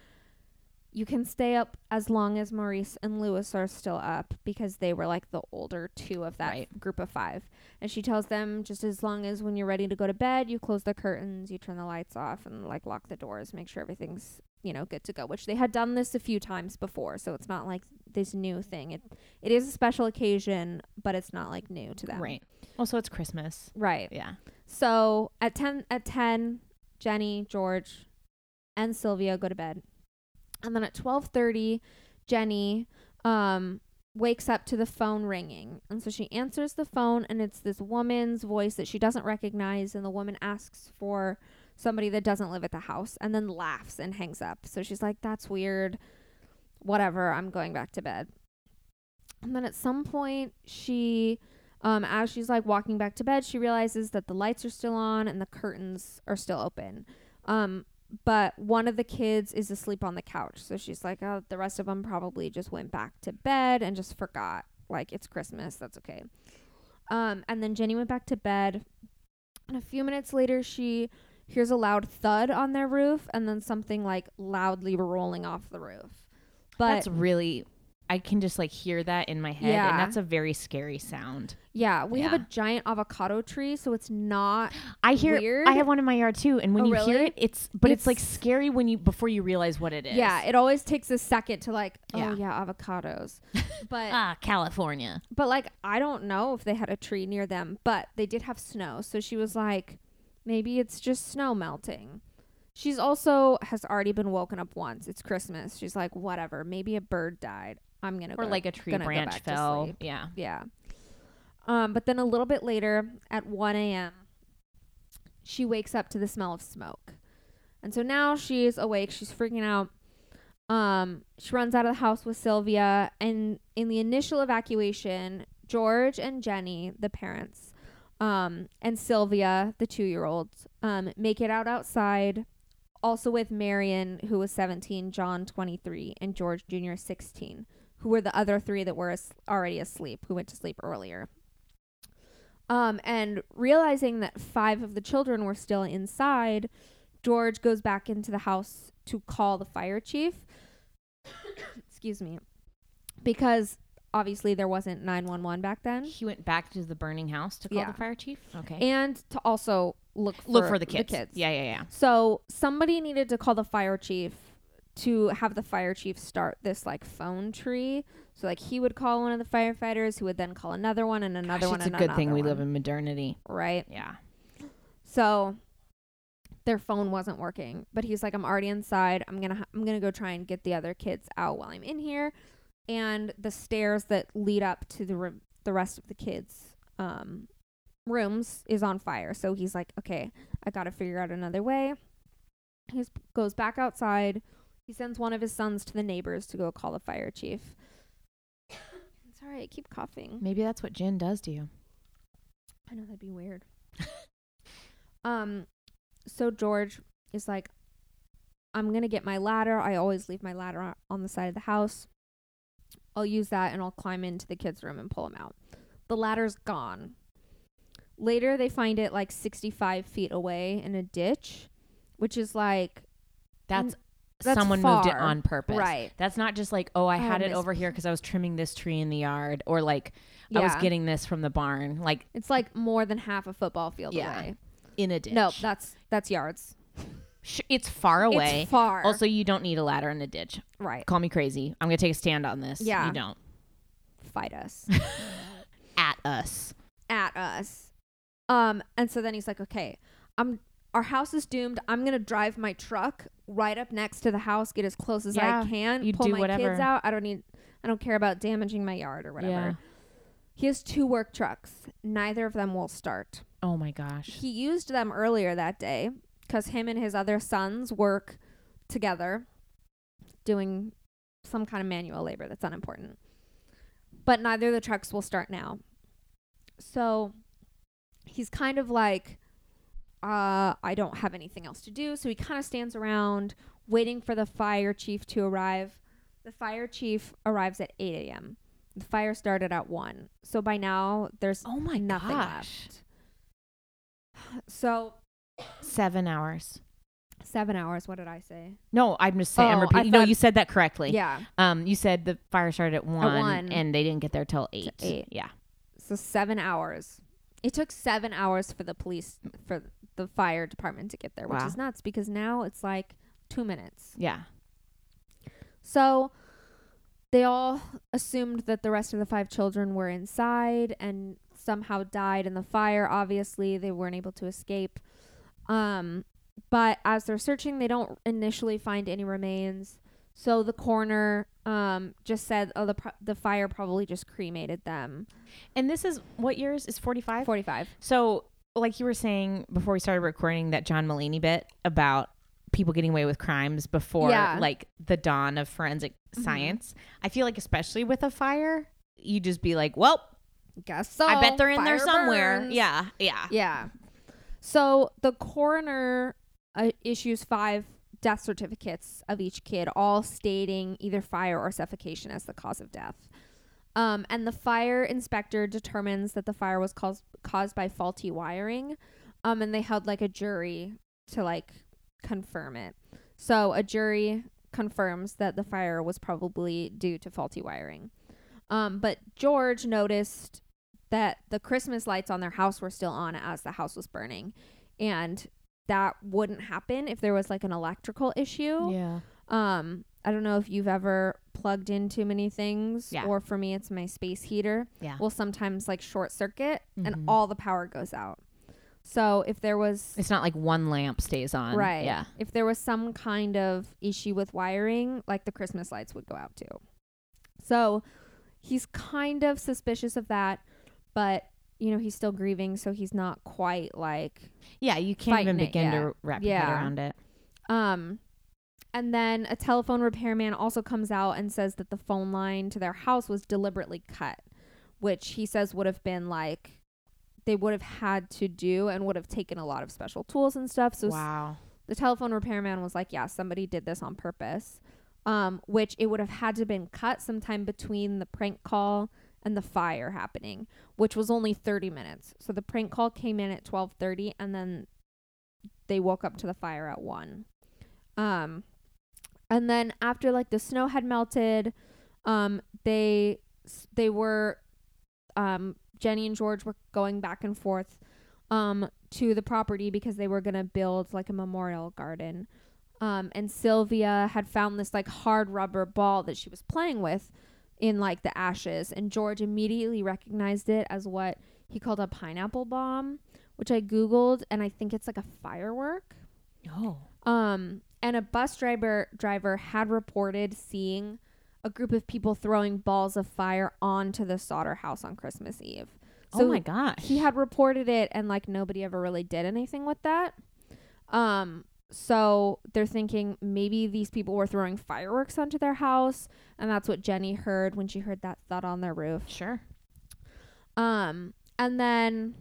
"You can stay up as long as Maurice and Louis are still up because they were like the older two of that Right. group of five. And she tells them just as long as when you're ready to go to bed, you close the curtains, you turn the lights off, and like lock the doors, make sure everything's you know good to go. Which they had done this a few times before, so it's not like this new thing. It it is a special occasion, but it's not like new to them. Right. Also, it's Christmas. Right. Yeah. So at ten at ten, Jenny, George, and Sylvia go to bed. And then at twelve thirty, Jenny um wakes up to the phone ringing. And so she answers the phone and it's this woman's voice that she doesn't recognize and the woman asks for somebody that doesn't live at the house and then laughs and hangs up. So she's like, That's weird. Whatever, I'm going back to bed. And then at some point she um, as she's like walking back to bed, she realizes that the lights are still on and the curtains are still open. Um, but one of the kids is asleep on the couch. So she's like, oh, the rest of them probably just went back to bed and just forgot. Like, it's Christmas. That's okay. Um, and then Jenny went back to bed. And a few minutes later, she hears a loud thud on their roof and then something like loudly rolling off the roof. But that's really, I can just like hear that in my head. Yeah. And that's a very scary sound. yeah, we have a giant avocado tree, so it's not I hear, Weird. I have one in my yard too. And when Oh, you hear it, it's, but it's, like scary when you, before you realize what it is. Yeah, it always takes a second to like, Yeah. oh yeah, avocados. But ah, California. but like I don't know if they had a tree near them, but they did have snow. So she was like, maybe it's just snow melting. She's also has already been woken up once. It's Christmas. She's like, whatever. Maybe a bird died. I'm gonna Or go. like a tree branch fell. Yeah. Yeah. Um, but then a little bit later at 1 a.m., she wakes up to the smell of smoke. And so now she's awake. She's freaking out. Um, she runs out of the house with Sylvia. And in the initial evacuation, George and Jenny, the parents, um, and Sylvia, the two year old, um, make it out outside. also with Marion, who was 17, John 23, and George Jr. 16, who were the other three that were as- already asleep, who went to sleep earlier. Um, and realizing that five of the children were still inside, George goes back into the house to call the fire chief. Excuse me. Because obviously there wasn't 911 back then. He went back to the burning house to call Yeah. the fire chief. Okay. And to also look for, Look for the kids. Yeah, yeah, yeah. So somebody needed to call the fire chief to have the fire chief start this like phone tree. So like he would call one of the firefighters, who would then call another one and another Gosh, one. it's a good thing we one, live in modernity. right. Yeah. So their phone wasn't working, but he's like, I'm already inside. I'm gonna ha- I'm gonna go try and get the other kids out while I'm in here. And the stairs that lead up to the re- the rest of the kids' um, rooms is on fire. So he's like, okay, I got to figure out another way. He goes back outside. He sends one of his sons to the neighbors to go call the fire chief. it's all right. I keep coughing. Maybe that's what gin does to you. I know that'd be weird. um, so George is like, I'm gonna get my ladder. I always leave my ladder o- on the side of the house. I'll use that and I'll climb into the kids' room and pull them out. The ladder's gone. Later, they find it like 65 feet away in a ditch, which is like That's, that's someone moved it on purpose. right. That's not just like, oh, I Oh, had it over here because I was trimming this tree in the yard, or like I was getting this from the barn, like It's like more than half a football field Yeah. away. in a ditch. No, that's that's yards. It's far away. It's far. Also, you don't need a ladder in a ditch. right. Call me crazy. I'm gonna take a stand on this. Yeah. you don't. Fight us. At us. at us. Um, and so then he's like, okay, I'm our house is doomed. I'm gonna drive my truck right up next to the house, get as close as Yeah, I can, you pull do my whatever. kids out. I don't need I don't care about damaging my yard or whatever. Yeah. He has two work trucks. Neither of them will start. Oh my gosh. He used them earlier that day because him and his other sons work together doing some kind of manual labor that's unimportant. But neither of the trucks will start now. So he's kind of like, uh, I don't have anything else to do. So he kind of stands around waiting for the fire chief to arrive. The fire chief arrives at 8 a.m. The fire started at 1. So by now, there's Oh my nothing gosh. left. So Seven hours. seven hours. What did I say? No, I'm just saying. I'm Oh, I repeating. No, you said that correctly. Yeah. Um, you said the fire started at one, one. and they didn't get there till eight. eight. Yeah. So seven hours. It took seven hours for the police for the fire department to get there, which Wow. is nuts because now it's like two minutes. Yeah. So they all assumed that the rest of the five children were inside and somehow died in the fire. Obviously, they weren't able to escape. Um, but as they're searching, they don't initially find any remains. So the coroner um, just said, "Oh, the pro- the fire probably just cremated them." And this is what yours is 45? Forty-five. So, like you were saying before we started recording that John Mulaney bit about people getting away with crimes before Yeah. like the dawn of forensic Mhm. science. I feel like especially with a fire, you just be like, "Well, Guess so. I bet they're in there somewhere." burns. Yeah. Yeah. Yeah. So the coroner uh, issues five death certificates of each kid, all stating either fire or suffocation as the cause of death. Um, and the fire inspector determines that the fire was caused caused by faulty wiring. Um, and they held like a jury to like confirm it. So a jury confirms that the fire was probably due to faulty wiring. Um, but George noticed that the Christmas lights on their house were still on as the house was burning. And that wouldn't happen if there was like an electrical issue. Yeah. Um, I don't know if you've ever plugged in too many things, Yeah. or for me, it's my space heater. Yeah. Will sometimes like short circuit and Mhm. all the power goes out. So if there was It's not like one lamp stays on. right, Yeah. if there was some kind of issue with wiring, like the Christmas lights would go out too. So he's kind of suspicious of that, but you know he's still grieving, so he's not quite like Yeah. You can't even begin to wrap your head around it. Um, and then a telephone repairman also comes out and says that the phone line to their house was deliberately cut, which he says would have been like they would have had to do and would have taken a lot of special tools and stuff. So s- wow. the telephone repairman was like, "Yeah, somebody did this on purpose." Um, which it would have had to been cut sometime between the prank call and the fire happening, which was only 30 minutes. So the prank call came in at 12:30 and then they woke up to the fire at 1. Um and then after like the snow had melted, um they they were um Jenny and George were going back and forth um to the property because they were going to build like a memorial garden. Um and Sylvia had found this like hard rubber ball that she was playing with in like the ashes and George immediately recognized it as what he called a pineapple bomb, which I googled and I think it's like a firework. Oh. Um and a bus driver driver had reported seeing a group of people throwing balls of fire onto the Sodder house on Christmas Eve. oh my gosh. He had reported it and like nobody ever really did anything with that. Um so they're thinking maybe these people were throwing fireworks onto their house and that's what Jenny heard when she heard that thud on their roof. Sure. Um and then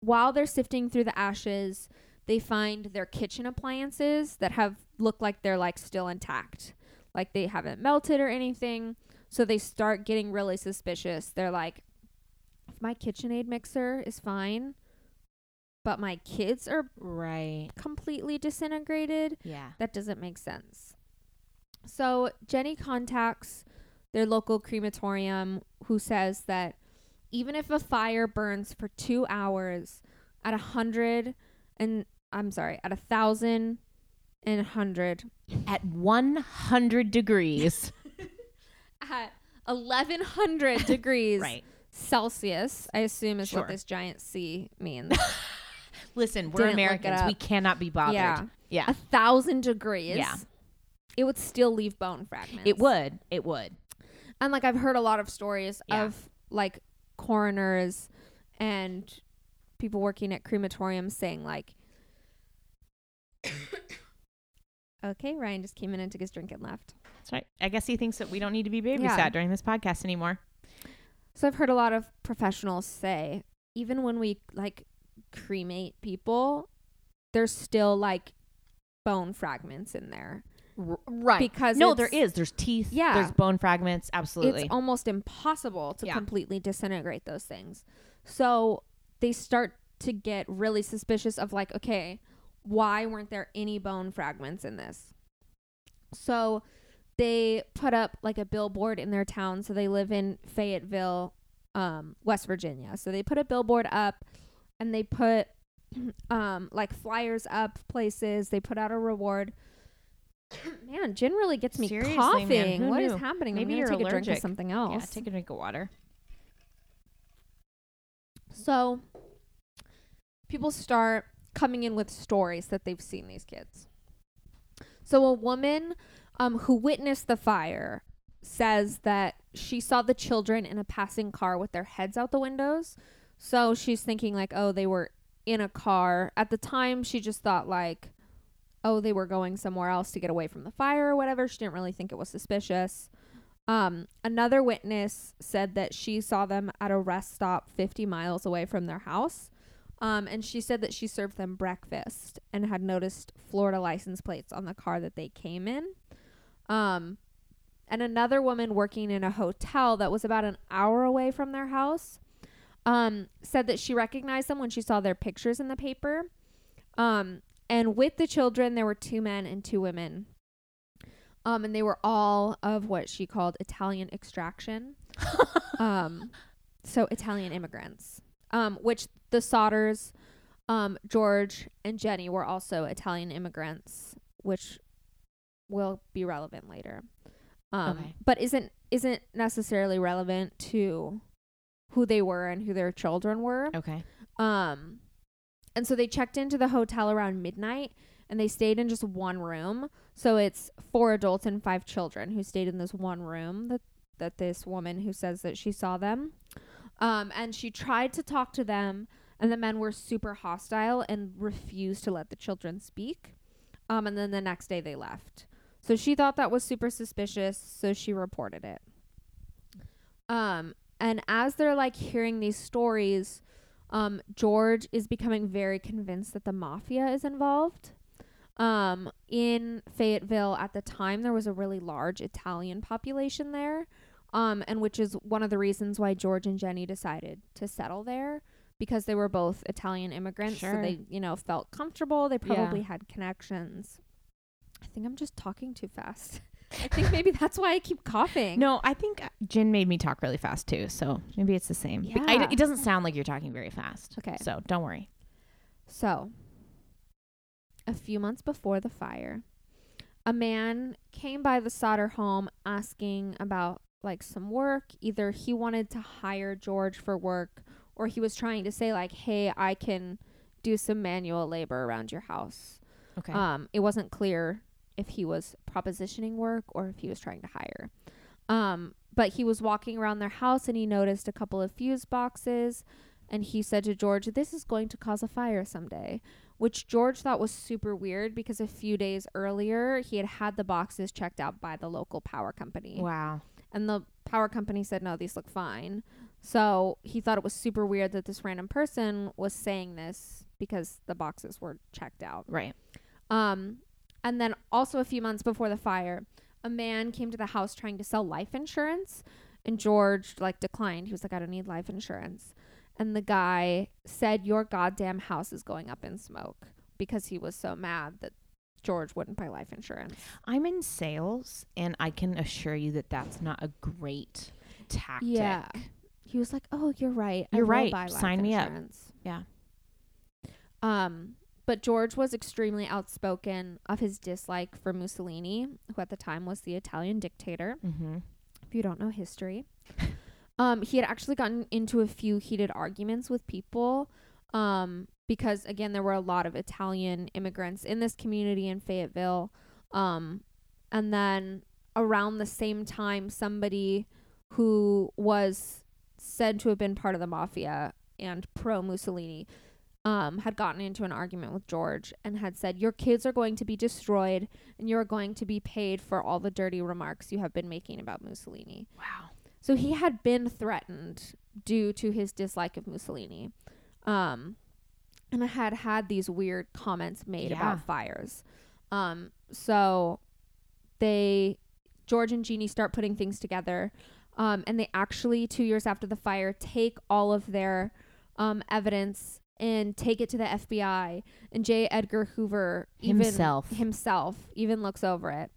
while they're sifting through the ashes, they find their kitchen appliances that have look like they're like still intact. Like they haven't melted or anything. So they start getting really suspicious. They're like if my KitchenAid mixer is fine, but my kids are Right. completely disintegrated, Yeah. that doesn't make sense. So Jenny contacts their local crematorium who says that even if a fire burns for two hours at a hundred and I'm sorry, at a thousand and a hundred At 100 degrees. at eleven hundred degrees right. Celsius, I assume is Sure. what this giant C means. Listen, we're Didn't look it Americans. We cannot be bothered. Yeah. Yeah. a thousand degrees. Yeah. It would still leave bone fragments. It would. It would. And like I've heard a lot of stories Yeah. of like coroners and people working at crematoriums saying like Okay, Ryan just came in and took his drink and left. That's right. I guess he thinks that we don't need to be babysat Yeah. during this podcast anymore. So I've heard a lot of professionals say even when we like cremate people, there's still like bone fragments in there. right. Because no, there is. There's teeth. Yeah. There's bone fragments. Absolutely. It's almost impossible to Yeah. completely disintegrate those things. So they start to get really suspicious of like, okay, why weren't there any bone fragments in this? So they put up like a billboard in their town. So they live in Fayetteville, um, West Virginia. So they put a billboard up and they put um like flyers up places. They put out a reward. Man, gin really gets me Seriously, coughing. What is happening? Maybe you're take a drink of something else. yeah. Take a drink of water. So people start coming in with stories that they've seen these kids. So a woman um, who witnessed the fire says that she saw the children in a passing car with their heads out the windows. So she's thinking like, oh, they were in a car. At the time, she just thought like, oh, they were going somewhere else to get away from the fire or whatever. She didn't really think it was suspicious. Um, another witness said that she saw them at a rest stop 50 miles away from their house. Um, and she said that she served them breakfast and had noticed Florida license plates on the car that they came in. Um, and another woman working in a hotel that was about an hour away from their house um, said that she recognized them when she saw their pictures in the paper. Um, and with the children, there were two men and two women. Um, and they were all of what she called Italian extraction. um, so Italian immigrants. Um, which the Sodders, um, George and Jenny were also Italian immigrants, which will be relevant later. Um, Okay. but isn't isn't necessarily relevant to who they were and who their children were. Okay. Um, and so they checked into the hotel around midnight and they stayed in just one room. So it's four adults and five children who stayed in this one room that, that this woman who says that she saw them. Um, and she tried to talk to them, and the men were super hostile and refused to let the children speak. Um, and then the next day they left. So she thought that was super suspicious, so she reported it. Um, and as they're like hearing these stories, um, George is becoming very convinced that the mafia is involved. Um, in Fayetteville at the time, there was a really large Italian population there, um, and which is one of the reasons why George and Jenny decided to settle there because they were both Italian immigrants, so they, you know, felt comfortable. They Yeah. probably had connections. I think I'm just talking too fast. I think maybe that's why I keep coughing. No, I think uh, Jen made me talk really fast too, so maybe it's the same. But I- Yeah. it doesn't sound like you're talking very fast. Okay. So don't worry. So, a few months before the fire, a man came by the Sodder home asking about like some work. Either he wanted to hire George for work or he was trying to say like, "Hey, I can do some manual labor around your house." Okay. Um, it wasn't clear if he was propositioning work or if he was trying to hire. Um, but he was walking around their house and he noticed a couple of fuse boxes and he said to George, This is going to cause a fire someday. Which George thought was super weird because a few days earlier he had had the boxes checked out by the local power company. wow. And the power company said, No, these look fine. So he thought it was super weird that this random person was saying this because the boxes were checked out. Right. Um, and then also a few months before the fire, a man came to the house trying to sell life insurance, and George like declined. He was like, "I don't need life insurance." And the guy said, "Your goddamn house is going up in smoke," because he was so mad that George wouldn't buy life insurance. I'm in sales, and I can assure you that that's not a great tactic. Yeah. He was like, "Oh, you're right. You're right. Sign me up." Yeah. Um, but George was extremely outspoken of his dislike for Mussolini, who at the time was the Italian dictator. Mm-hmm. if you don't know history. um, he had actually gotten into a few heated arguments with people um, because, again, there were a lot of Italian immigrants in this community in Fayetteville. Um, and then around the same time, somebody who was said to have been part of the mafia and pro Mussolini um, had gotten into an argument with George and had said, Your kids are going to be destroyed and you're going to be paid for all the dirty remarks you have been making about Mussolini. Wow. So he had been threatened due to his dislike of Mussolini. Um, and had had these weird comments made Yeah. about fires. Um, so they, George and Jeannie start putting things together. Um, and they actually, two years after the fire, take all of their um, evidence and take it to the FBI. And J. Edgar Hoover even Himself. himself even looks over it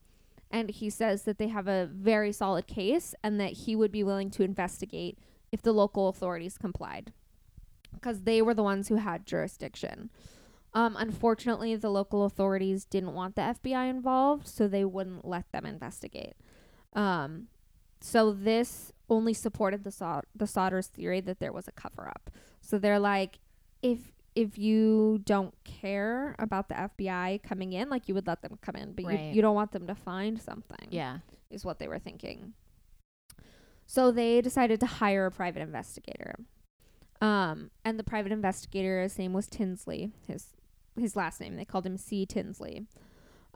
and he says that they have a very solid case and that he would be willing to investigate if the local authorities complied because they were the ones who had jurisdiction. Um, unfortunately, the local authorities didn't want the FBI involved, so they wouldn't let them investigate. Um, so this only supported the Sau- the Sodders theory that there was a cover up. So they're like, if if you don't care about the FBI coming in, like you would let them come in, but Right. you, you don't want them to find something Yeah. is what they were thinking. So they decided to hire a private investigator. Um, and the private investigator, his name was Tinsley, his his last name. They called him C. Tinsley.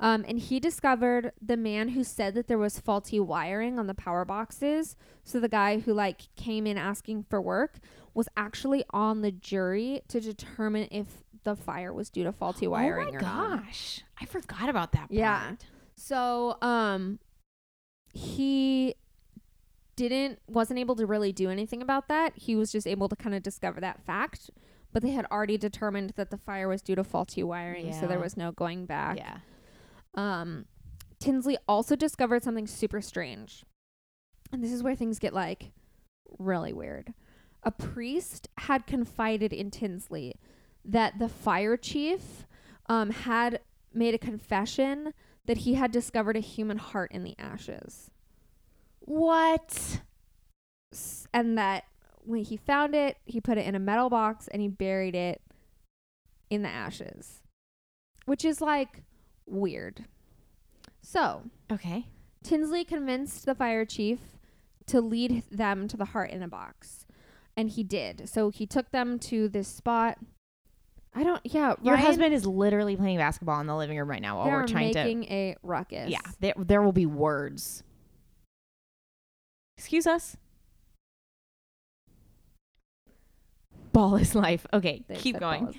Um, and he discovered the man who said that there was faulty wiring on the power boxes. So the guy who like came in asking for work was actually on the jury to determine if the fire was due to faulty wiring oh my or not. gosh. I forgot about that part. Yeah. So, um, he didn't wasn't able to really do anything about that. He was just able to kind of discover that fact, but they had already determined that the fire was due to faulty wiring, so there was no going back. Yeah. Um, Tinsley also discovered something super strange, and this is where things get like really weird. A priest had confided in Tinsley that the fire chief um, had made a confession that he had discovered a human heart in the ashes. What? S- And that when he found it, he put it in a metal box and he buried it in the ashes, which is like weird. So, Okay. Tinsley convinced the fire chief to lead them to the heart in a box. And he did. So he took them to this spot. I don't, yeah. Your Ryan- husband is literally playing basketball in the living room right now while we're trying to. making a ruckus. Yeah. There, there will be words. Excuse us. Ball is life. Okay, They keep going.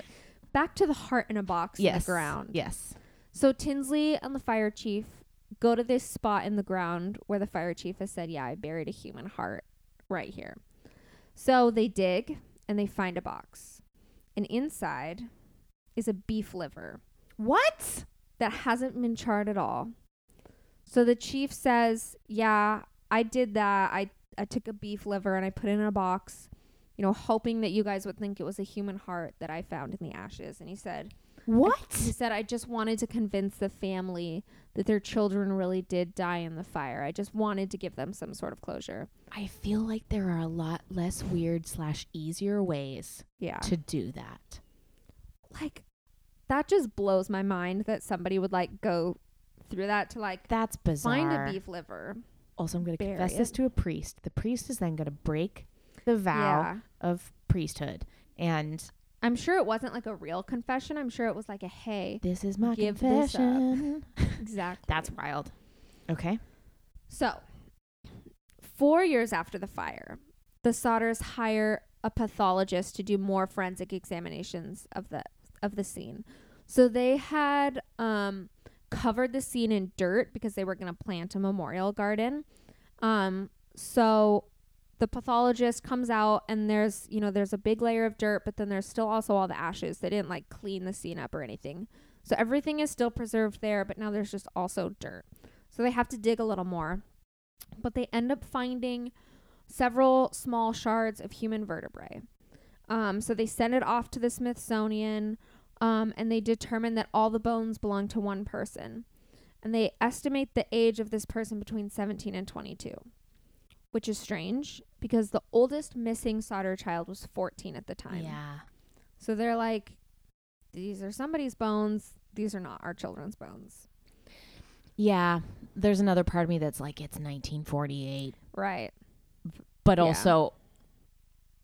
Back to the heart in a box in Yes. the ground. Yes. So Tinsley and the fire chief go to this spot in the ground where the fire chief has said, "Yeah, I buried a human heart right here." So they dig and they find a box. And inside is a beef liver What? that hasn't been charred at all. So the chief says, "Yeah, I did that. I I took a beef liver and I put it in a box, you know, hoping that you guys would think it was a human heart that I found in the ashes." And he said, What? he said, "I just wanted to convince the family that their children really did die in the fire. I just wanted to give them some sort of closure." I feel like there are a lot less weird slash easier ways Yeah. to do that. like that just blows my mind that somebody would like go through that to like That's bizarre. find a beef liver. Also, I'm going to confess this to a priest. The priest is then going to break the vow Yeah. of priesthood. And I'm sure it wasn't like a real confession. I'm sure it was like a hey. this is my Give this up. confession. Exactly. That's wild. Okay. so. 4 years after the fire, the Sodders hire a pathologist to do more forensic examinations of the of the scene. So they had um covered the scene in dirt because they were going to plant a memorial garden. Um so the pathologist comes out and there's, you know, there's a big layer of dirt, but then there's still also all the ashes. They didn't like clean the scene up or anything. So everything is still preserved there, but now there's just also dirt. So they have to dig a little more. But they end up finding several small shards of human vertebrae. Um, so they send it off to the Smithsonian, um, and they determine that all the bones belong to one person. And they estimate the age of this person between 17 and 22, which is strange because the oldest missing Sodder child was 14 at the time. Yeah. So they're like, these are somebody's bones. These are not our children's bones. Yeah. There's another part of me that's like, it's 1948. Right. But Yeah. also,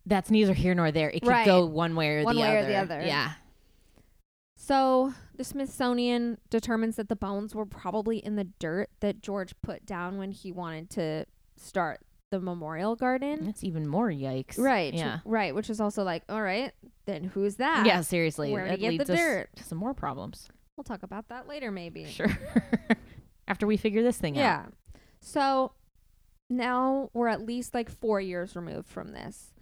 that's neither here nor there. It could Right. go one way or One the way or the other. Yeah. So the Smithsonian determines that the bones were probably in the dirt that George put down when he wanted to start the memorial garden. That's even more yikes. Right. Yeah. Right. Which is also like, all right, then who's that? Yeah, seriously. Where to that get the dirt? to some more problems. We'll talk about that later, maybe. Sure. After we figure this thing out. Yeah. So now we're at least like four years removed from this.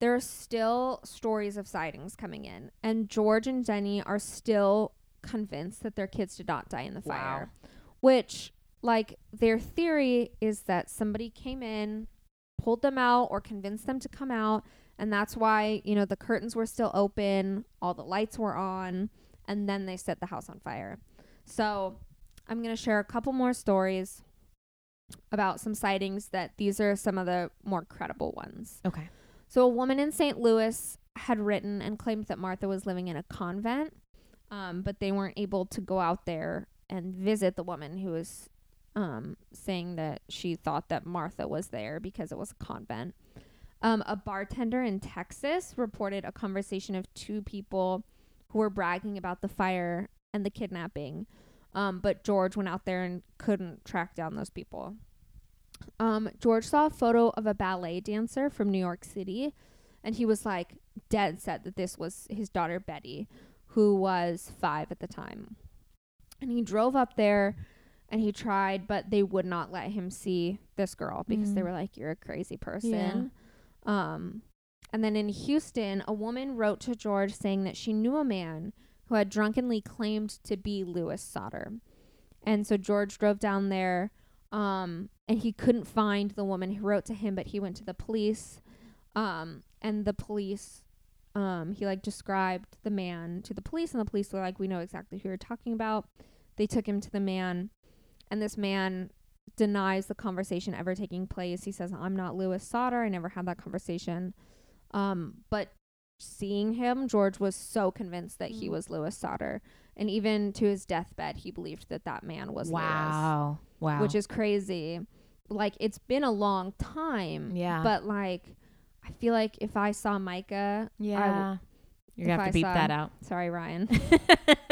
There are still stories of sightings coming in, and George and Jenny are still convinced that their kids did not die in the Wow. fire. Which, like, their theory is that somebody came in, pulled them out, or convinced them to come out, and that's why, you know, the curtains were still open, all the lights were on, and then they set the house on fire. So, I'm going to share a couple more stories about some sightings that these are some of the more credible ones. Okay. So, a woman in St. Louis had written and claimed that Martha was living in a convent, um, but they weren't able to go out there and visit the woman who was um, saying that she thought that Martha was there because it was a convent. Um, a bartender in Texas reported a conversation of two people who were bragging about the fire and the kidnapping. Um, but George went out there and couldn't track down those people. Um, George saw a photo of a ballet dancer from New York City, and he was like dead set that this was his daughter Betty, who was five at the time. And he drove up there and he tried, but they would not let him see this girl because they Mm. were like, You're a crazy person. Um, and then in Houston, a woman wrote to George saying that she knew a man who had drunkenly claimed to be Lewis Sodder. And so George drove down there um, and he couldn't find the woman who wrote to him, but he went to the police. Um, and the police, um, he like described the man to the police, and the police were like, We know exactly who you're talking about. They took him to the man, and this man denies the conversation ever taking place. He says, I'm not Lewis Sodder. I never had that conversation. Um, but seeing him, George was so convinced that he Mm. was Lewis Sodder. And even to his deathbed, he believed that that man was Lewis wow. Wow. which is crazy. Like it's been a long time, yeah. but like I feel like if I saw Micah, yeah. You're gonna have I to beep saw- that out. sorry Ryan,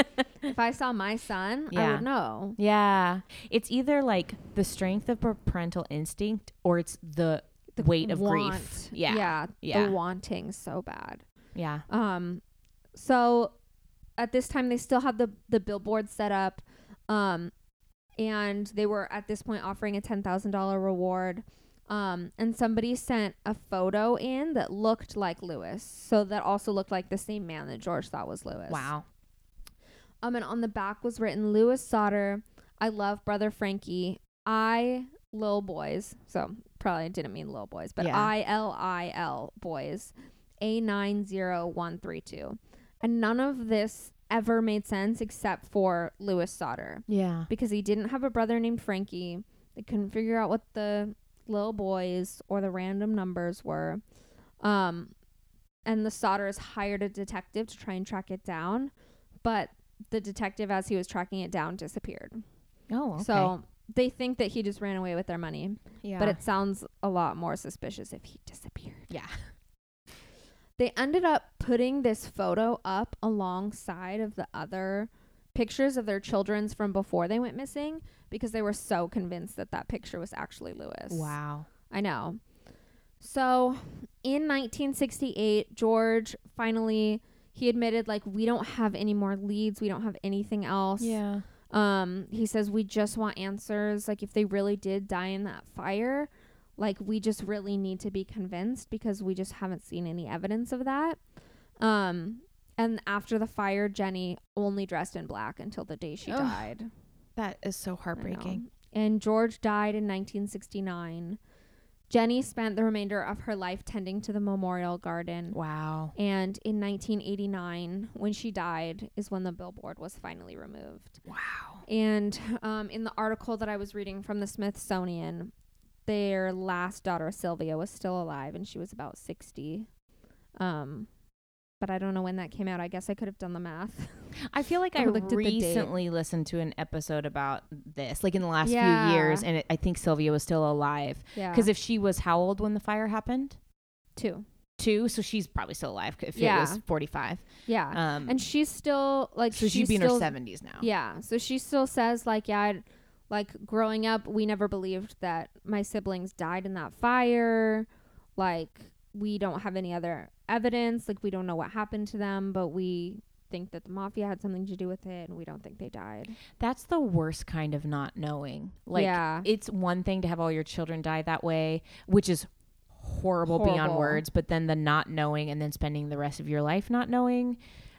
if I saw my son, yeah. I would know. yeah. It's either like the strength of parental instinct or it's the, The weight of grief. Yeah. yeah, Yeah. the wanting so bad. Yeah. Um, so at this time they still had the the billboard set up, um, and they were at this point offering a ten thousand dollar reward. Um, and somebody sent a photo in that looked like Lewis, so that also looked like the same man that George thought was Lewis. Wow. Um, and on the back was written Lewis Sodder. I love brother Frankie. I Lil Boys. So probably didn't mean Lil Boys, but Yeah. I L I L Boys. A nine zero one three two. And none of this ever made sense except for Lewis Sodder Yeah. because he didn't have a brother named Frankie. They couldn't figure out what the little boys or the random numbers were. Um, and the Sodders hired a detective to try and track it down, but the detective, as he was tracking it down, disappeared. Oh, okay. So they think that he just ran away with their money, yeah. but it sounds a lot more suspicious if he disappeared. yeah. They ended up putting this photo up alongside of the other pictures of their children's from before they went missing because they were so convinced that that picture was actually Lewis. Wow. I know. So, in 1968, George finally he admitted like we don't have any more leads, we don't have anything else. Yeah. Um he says we just want answers like if they really did die in that fire, like we just really need to be convinced because we just haven't seen any evidence of that. Um and after the fire, Jenny only dressed in black until the day she Ugh. died. That is so heartbreaking. And George died in 1969. Jenny spent the remainder of her life tending to the memorial garden. Wow. And in 1989, when she died, is when the billboard was finally removed. Wow. And um, in the article that I was reading from the Smithsonian, their last daughter, Sylvia, was still alive and she was about 60. Um, but I don't know when that came out. I guess I could have done the math. I feel like I I looked at the recently listened to an episode about this, like in the last Yeah. few years, and it, I think Sylvia was still alive. yeah. Because if she was how old when the fire happened? two. Two, so she's probably still alive. If it was forty-five, Yeah. um, and she's still like so she'd she's be in her seventies now. Yeah. So she still says like yeah, I'd, like growing up we never believed that my siblings died in that fire. Like we don't have any other evidence, like we don't know what happened to them, but we think that the mafia had something to do with it and we don't think they died. That's the worst kind of not knowing. Like, yeah. it's one thing to have all your children die that way, which is horrible, beyond words, but then the not knowing and then spending the rest of your life not knowing,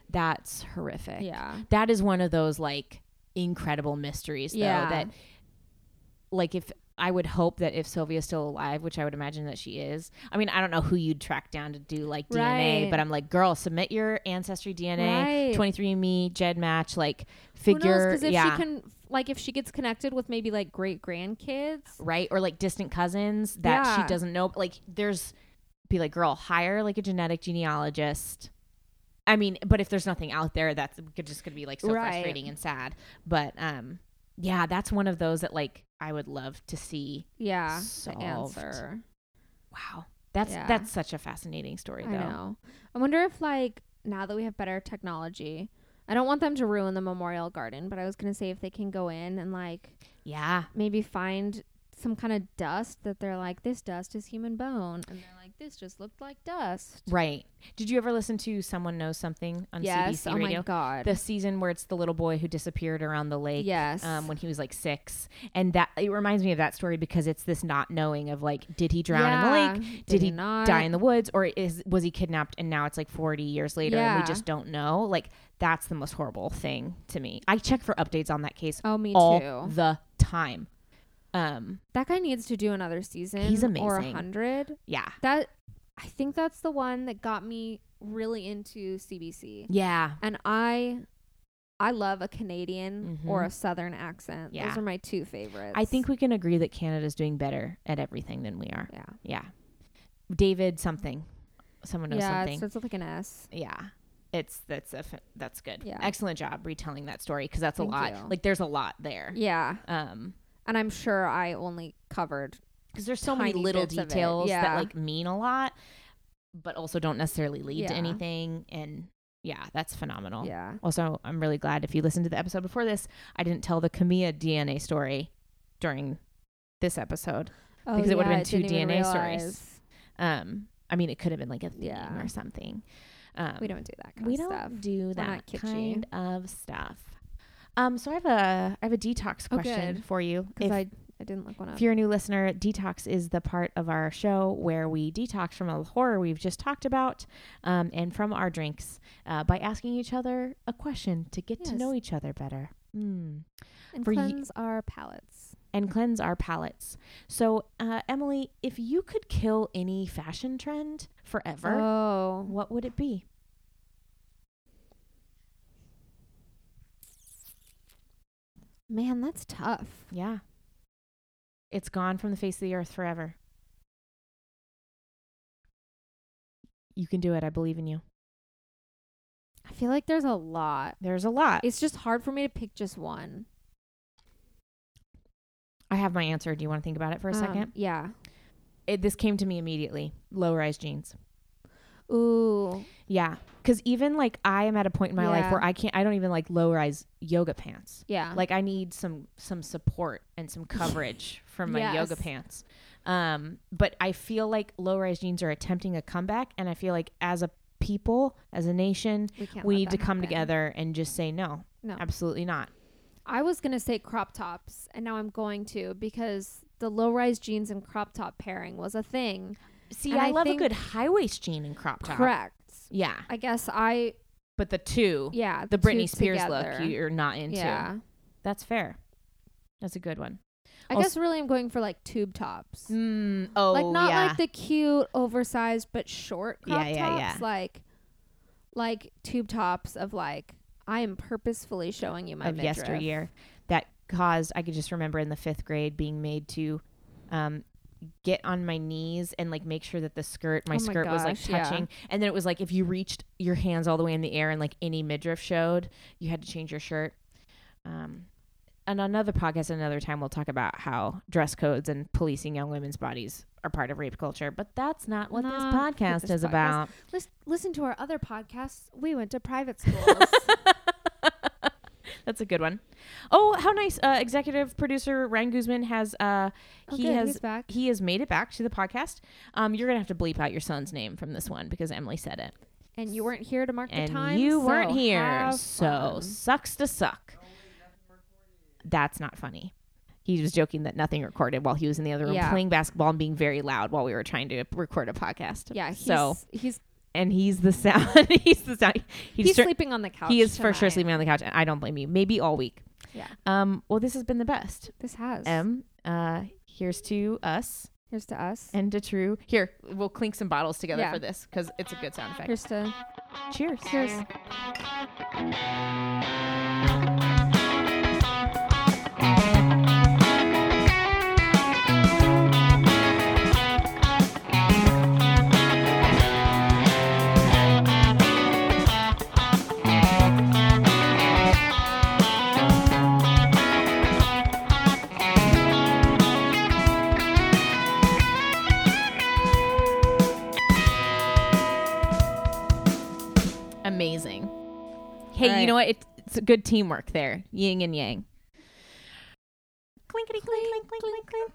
that's horrific. yeah. That is one of those like incredible mysteries though Yeah. that like if I would hope that if Sylvia's still alive, which I would imagine that she is. I mean, I don't know who you'd track down to do like DNA, Right. but I'm like, girl, submit your ancestry DNA, Right. 23andMe, GEDmatch, like Who knows? figure, Because if yeah. she can, like, if she gets connected with maybe like great grandkids, right? Or like distant cousins that Yeah. she doesn't know. Like there's be like, girl, hire like a genetic genealogist. I mean, but if there's nothing out there, that's just gonna be like so Right. frustrating and sad. But um, yeah, that's one of those that like I would love to see. yeah, Solved. the answer. Wow, that's Yeah. that's such a fascinating story, I though. know. I wonder if like now that we have better technology, I don't want them to ruin the memorial garden, but I was gonna say if they can go in and like Yeah, maybe find some kind of dust that they're like, this dust is human bone, and they're like, this just looked like dust. right. Did you ever listen to Someone Knows Something on yes. CBC oh Radio? my god. The season where it's the little boy who disappeared around the lake. yes. um, when he was like six, and that it reminds me of that story because it's this not knowing of like, did he drown in the lake? lake? Did he not? Die in the woods, or is was he kidnapped and now it's like forty years later and we just don't know? Like that's the most horrible thing to me. I check for updates on that case Oh, me all too. the time. Um, That guy needs to do another season. He's Or a amazing. hundred. yeah, That I think that's the one that got me really into CBC. yeah, And I I love a Canadian or Mhm. a southern accent. Yeah. Those are my two favorites. I think we can agree that Canada's doing better at everything than we are. Yeah. Yeah, David something, someone knows yeah, it something. starts with like an S. yeah it's that's a that's good Yeah. excellent job retelling that story because that's Thank a lot you. like there's a lot there Yeah. um And I'm sure I only covered because there's so many little bits of it, details that like mean a lot but also don't necessarily lead to anything and yeah that's phenomenal yeah. also i'm really glad if you listened to the episode before this i didn't tell the Camilla dna story during this episode Oh, Because it would've been two DNA stories. um i mean it could have been like a theme Yeah. or something Um, we don't do that kind we don't stuff. do that kind of stuff. Um, so I have a I have a detox Oh, question good. for you. Because If, I, I didn't look one up. if you're a new listener, detox is the part of our show where we detox from a horror we've just talked about, um, and from our drinks uh, by asking each other a question to get to know each other better. Mm. and for cleanse our palates. and cleanse our palates. So, uh, Emily, if you could kill any fashion trend forever, Oh. what would it be? Man, that's tough. Yeah. It's gone from the face of the earth forever. You can do it. I believe in you. I feel like there's a lot. There's a lot. It's just hard for me to pick just one. I have my answer. Do you want to think about it for a Um, second? Yeah. It, this came to me immediately. Low rise jeans. Ooh. Yeah. Because even like I am at a point in my life where I can't, I don't even like low rise yoga pants. Yeah. like I need some some support and some coverage from my yoga Yes. pants. Um, but I feel like low rise jeans are attempting a comeback, and I feel like as a people, as a nation, we we need to come happen. together and just say no, No. absolutely not. I was gonna say crop tops, and now I'm going to because the low rise jeans and crop top pairing was a thing. See, And I, I love a good high waist jean and crop top. Correct. Yeah, I guess I but the two, yeah the two Britney Spears together. look, you're not into. Yeah. That's fair. That's a good one. I Also- guess really I'm going for like tube tops. Mm, oh, like not yeah. like the cute oversized but short crop Yeah, yeah, tops yeah. like like tube tops of like I am purposefully showing you my of midriff. yesteryear that caused I could just remember in the fifth grade being made to um get on my knees and like make sure that the skirt my Oh my skirt was like gosh, yeah. touching and then it was like if you reached your hands all the way in the air and like any midriff showed you had to change your shirt um and another podcast another time we'll talk about how dress codes and policing young women's bodies are part of rape culture but that's not what this podcast this is podcast- about Lis- listen to our other podcasts. We went to private schools. That's a good one. Oh, how nice! Uh, executive producer Ryan Guzman has uh, Oh, he good, has back. he has made it back to the podcast. Um, you're gonna have to bleep out your son's name from this one because Emily said it, and you weren't here to mark the time. you so weren't here, so sucks to suck. That's not funny. He was joking that nothing recorded while he was in the other room Yeah. playing basketball and being very loud while we were trying to record a podcast. Yeah, he's, so he's and he's the sound. he's the sound. he's, cer- sleeping on the couch. he is for sure sleeping on the couch, and I don't blame you. Maybe all week. Yeah, Um. Well, this has been the best. this has. M. Uh, here's to us Here's to us. and to True. Here, we'll clink some bottles together Yeah. for this because it's a good sound effect. Here's to Cheers. cheers. Hey, All you know what? It's, it's good teamwork there. Yin and yang. Clinkety clink, clink, clink, clink, clink.